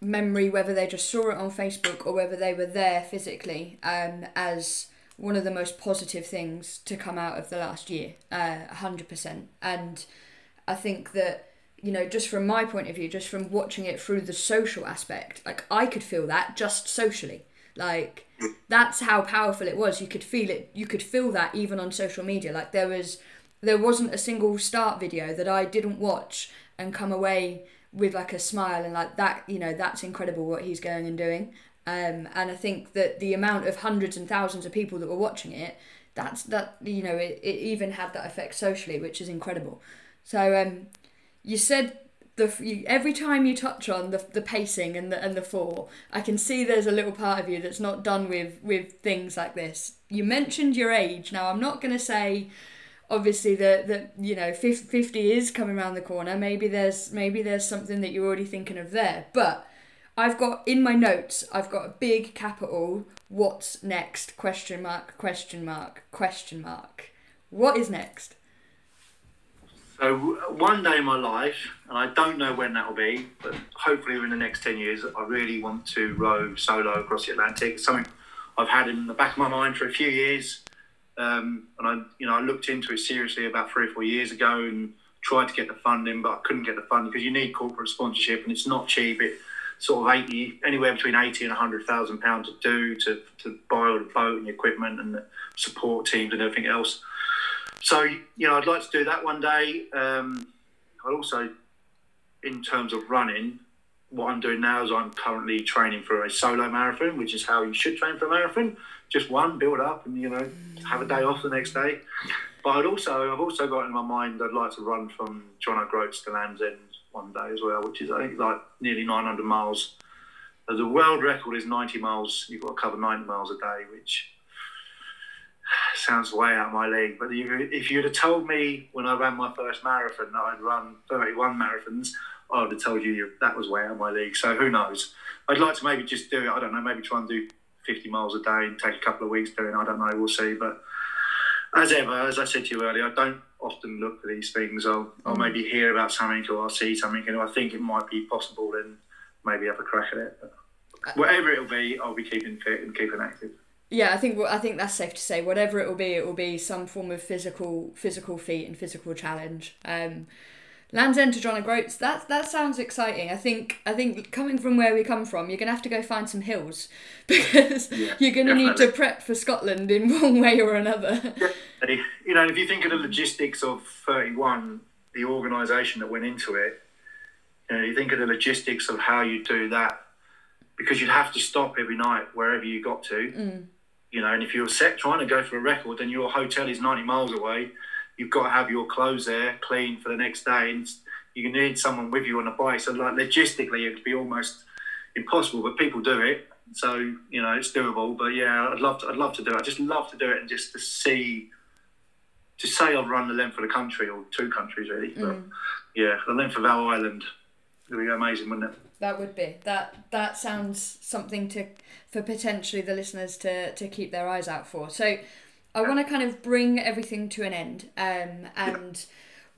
memory, whether they just saw it on Facebook or whether they were there physically, um, as one of the most positive things to come out of the last year, uh, 100%. And I think that, you know, just from my point of view, just from watching it through the social aspect, like I could feel that just socially. Like, that's how powerful it was. You could feel it, you could feel that even on social media. Like, there was there wasn't a single start video that I didn't watch and come away with like a smile and like that you know that's incredible what he's going and doing. Um, and I think that the amount of hundreds and thousands of people that were watching it that's that you know it, it even had that effect socially which is incredible. So um, you said the you, every time you touch on the, the pacing and the and the four I can see there's a little part of you that's not done with with things like this. You mentioned your age. Now I'm not going to say obviously the the you know 50 is coming around the corner. Maybe there's maybe there's something that you're already thinking of there. But i've got in my notes i've got a big capital what's next? Question mark question mark question mark. What is next? So one day in my life and i don't know when that'll be but hopefully in the next 10 years i really want to row solo across the atlantic. It's something i've had in the back of my mind for a few years um, and I, you know, I looked into it seriously about three or four years ago and tried to get the funding, but I couldn't get the funding because you need corporate sponsorship and it's not cheap. It sort of eighty, anywhere between eighty and hundred thousand pounds to do to, to buy all the boat and the equipment and the support teams and everything else. So you know, I'd like to do that one day. Um, I also, in terms of running, what I'm doing now is I'm currently training for a solo marathon, which is how you should train for a marathon just one, build up, and you know, have a day off the next day. But I'd also, I've also got in my mind, I'd like to run from John O'Groats to Land's End one day as well, which is I think like nearly 900 miles. The world record is 90 miles. You've got to cover 90 miles a day, which sounds way out of my league. But if you'd have told me when I ran my first marathon that I'd run 31 marathons, I would have told you that was way out of my league. So who knows? I'd like to maybe just do it. I don't know. Maybe try and do 50 miles a day and take a couple of weeks doing. I don't know. We'll see. But as ever, as I said to you earlier, I don't often look for these things. I'll, I'll mm. maybe hear about something or I'll see something and I think it might be possible, then maybe have a crack at it. But whatever it'll be, I'll be keeping fit and keeping active. Yeah, I think I think that's safe to say. Whatever it will be, it will be some form of physical physical feat and physical challenge. Um, Land's End to John O'Groats. That that sounds exciting. I think I think coming from where we come from, you're gonna have to go find some hills because yeah, you're gonna definitely. need to prep for Scotland in one way or another. You know, if you think of the logistics of 31, the organisation that went into it, you know, you think of the logistics of how you do that because you'd have to stop every night wherever you got to. Mm. You know, and if you're set trying to go for a record, then your hotel is 90 miles away you've got to have your clothes there clean for the next day, and you need someone with you on a bike. So like logistically, it'd be almost impossible, but people do it. So you know it's doable. But yeah, I'd love to. I'd love to do it. I just love to do it and just to see. To say I've run the length of the country or two countries really, but mm. yeah, the length of our island it would be amazing, wouldn't it? That would be that. That sounds something to for potentially the listeners to to keep their eyes out for. So I want to kind of bring everything to an end, um, and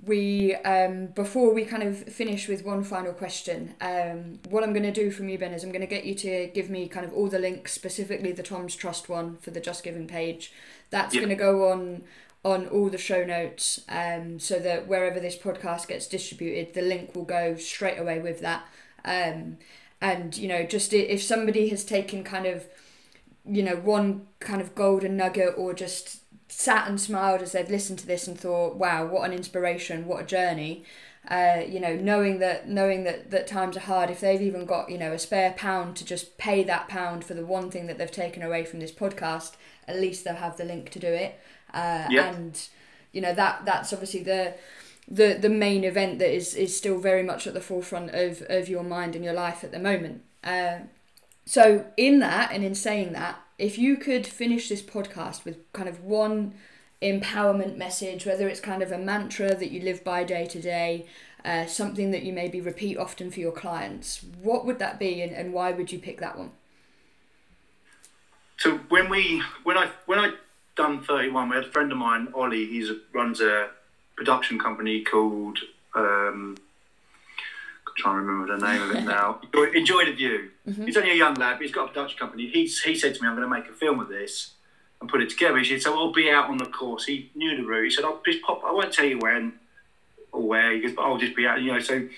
we um, before we kind of finish with one final question. Um, what I'm going to do from you, Ben, is I'm going to get you to give me kind of all the links, specifically the Tom's Trust one for the Just Giving page. That's going to go on on all the show notes, um, so that wherever this podcast gets distributed, the link will go straight away with that. Um, and you know, just if somebody has taken kind of you know, one kind of golden nugget or just sat and smiled as they've listened to this and thought, wow, what an inspiration, what a journey. Uh, you know, knowing that knowing that, that times are hard, if they've even got, you know, a spare pound to just pay that pound for the one thing that they've taken away from this podcast, at least they'll have the link to do it. Uh, yep. and you know, that that's obviously the the the main event that is, is still very much at the forefront of, of your mind and your life at the moment. Uh, so, in that and in saying that, if you could finish this podcast with kind of one empowerment message, whether it's kind of a mantra that you live by day to day, uh, something that you maybe repeat often for your clients, what would that be and, and why would you pick that one? So when we when I when I done thirty one, we had a friend of mine, Ollie. He runs a production company called Um, trying to remember the name of it now. Enjoy, Enjoy the View. Mm-hmm. He's only a young lad, but he's got a production company. He's, he said to me, I'm going to make a film of this and put it together. He said, so I'll be out on the course. He knew the route. He said, I'll just pop, I won't tell you when or where. He goes, but I'll just be out, you know. So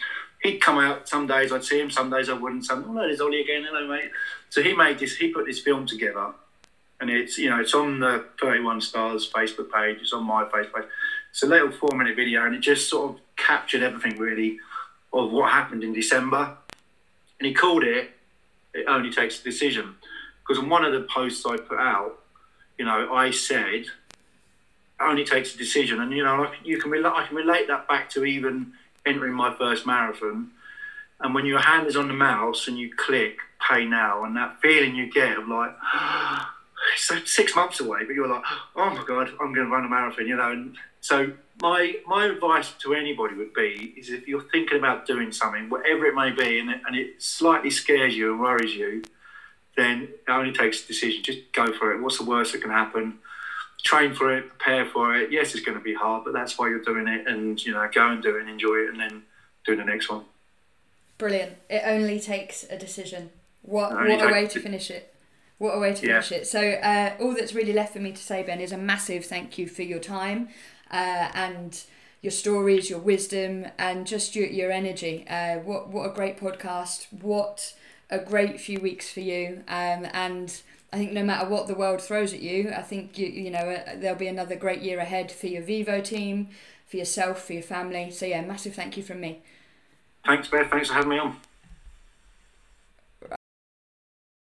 he'd come out. Some days I'd see him, some days I wouldn't. Some, oh no, there's Ollie again. Hello, mate. So he made this. He put this film together, and it's you know it's on the Thirty One Stars Facebook page. It's on my Facebook page. It's a little four minute video, and it just sort of captured everything really of what happened in December. And he called it "It Only Takes a Decision," because on one of the posts I put out, you know, I said "It only takes a decision, and you know, you can relate. I can relate that back to even entering my first marathon. And when your hand is on the mouse and you click pay now, and that feeling you get of like, it's six months away, but you're like, oh my God, I'm going to run a marathon, you know. And so my my advice to anybody would be is if you're thinking about doing something, whatever it may be, and it, and it slightly scares you and worries you, then it only takes a decision. Just go for it. What's the worst that can happen? Train for it, prepare for it. Yes, it's going to be hard, but that's why you're doing it. And you know, go and do it and enjoy it, and then do the next one. Brilliant. It only takes a decision. What what a way to finish it. What a way to Yeah. finish it. So uh, all that's really left for me to say, Ben, is a massive thank you for your time uh, and your stories, your wisdom, and just your, your energy. Uh, what what a great podcast. What a great few weeks for you. Um, and I think no matter what the world throws at you, I think you you know uh, there'll be another great year ahead for your Vivo team, for yourself, for your family. So yeah, massive thank you from me. Thanks, Beth. Thanks for having me on.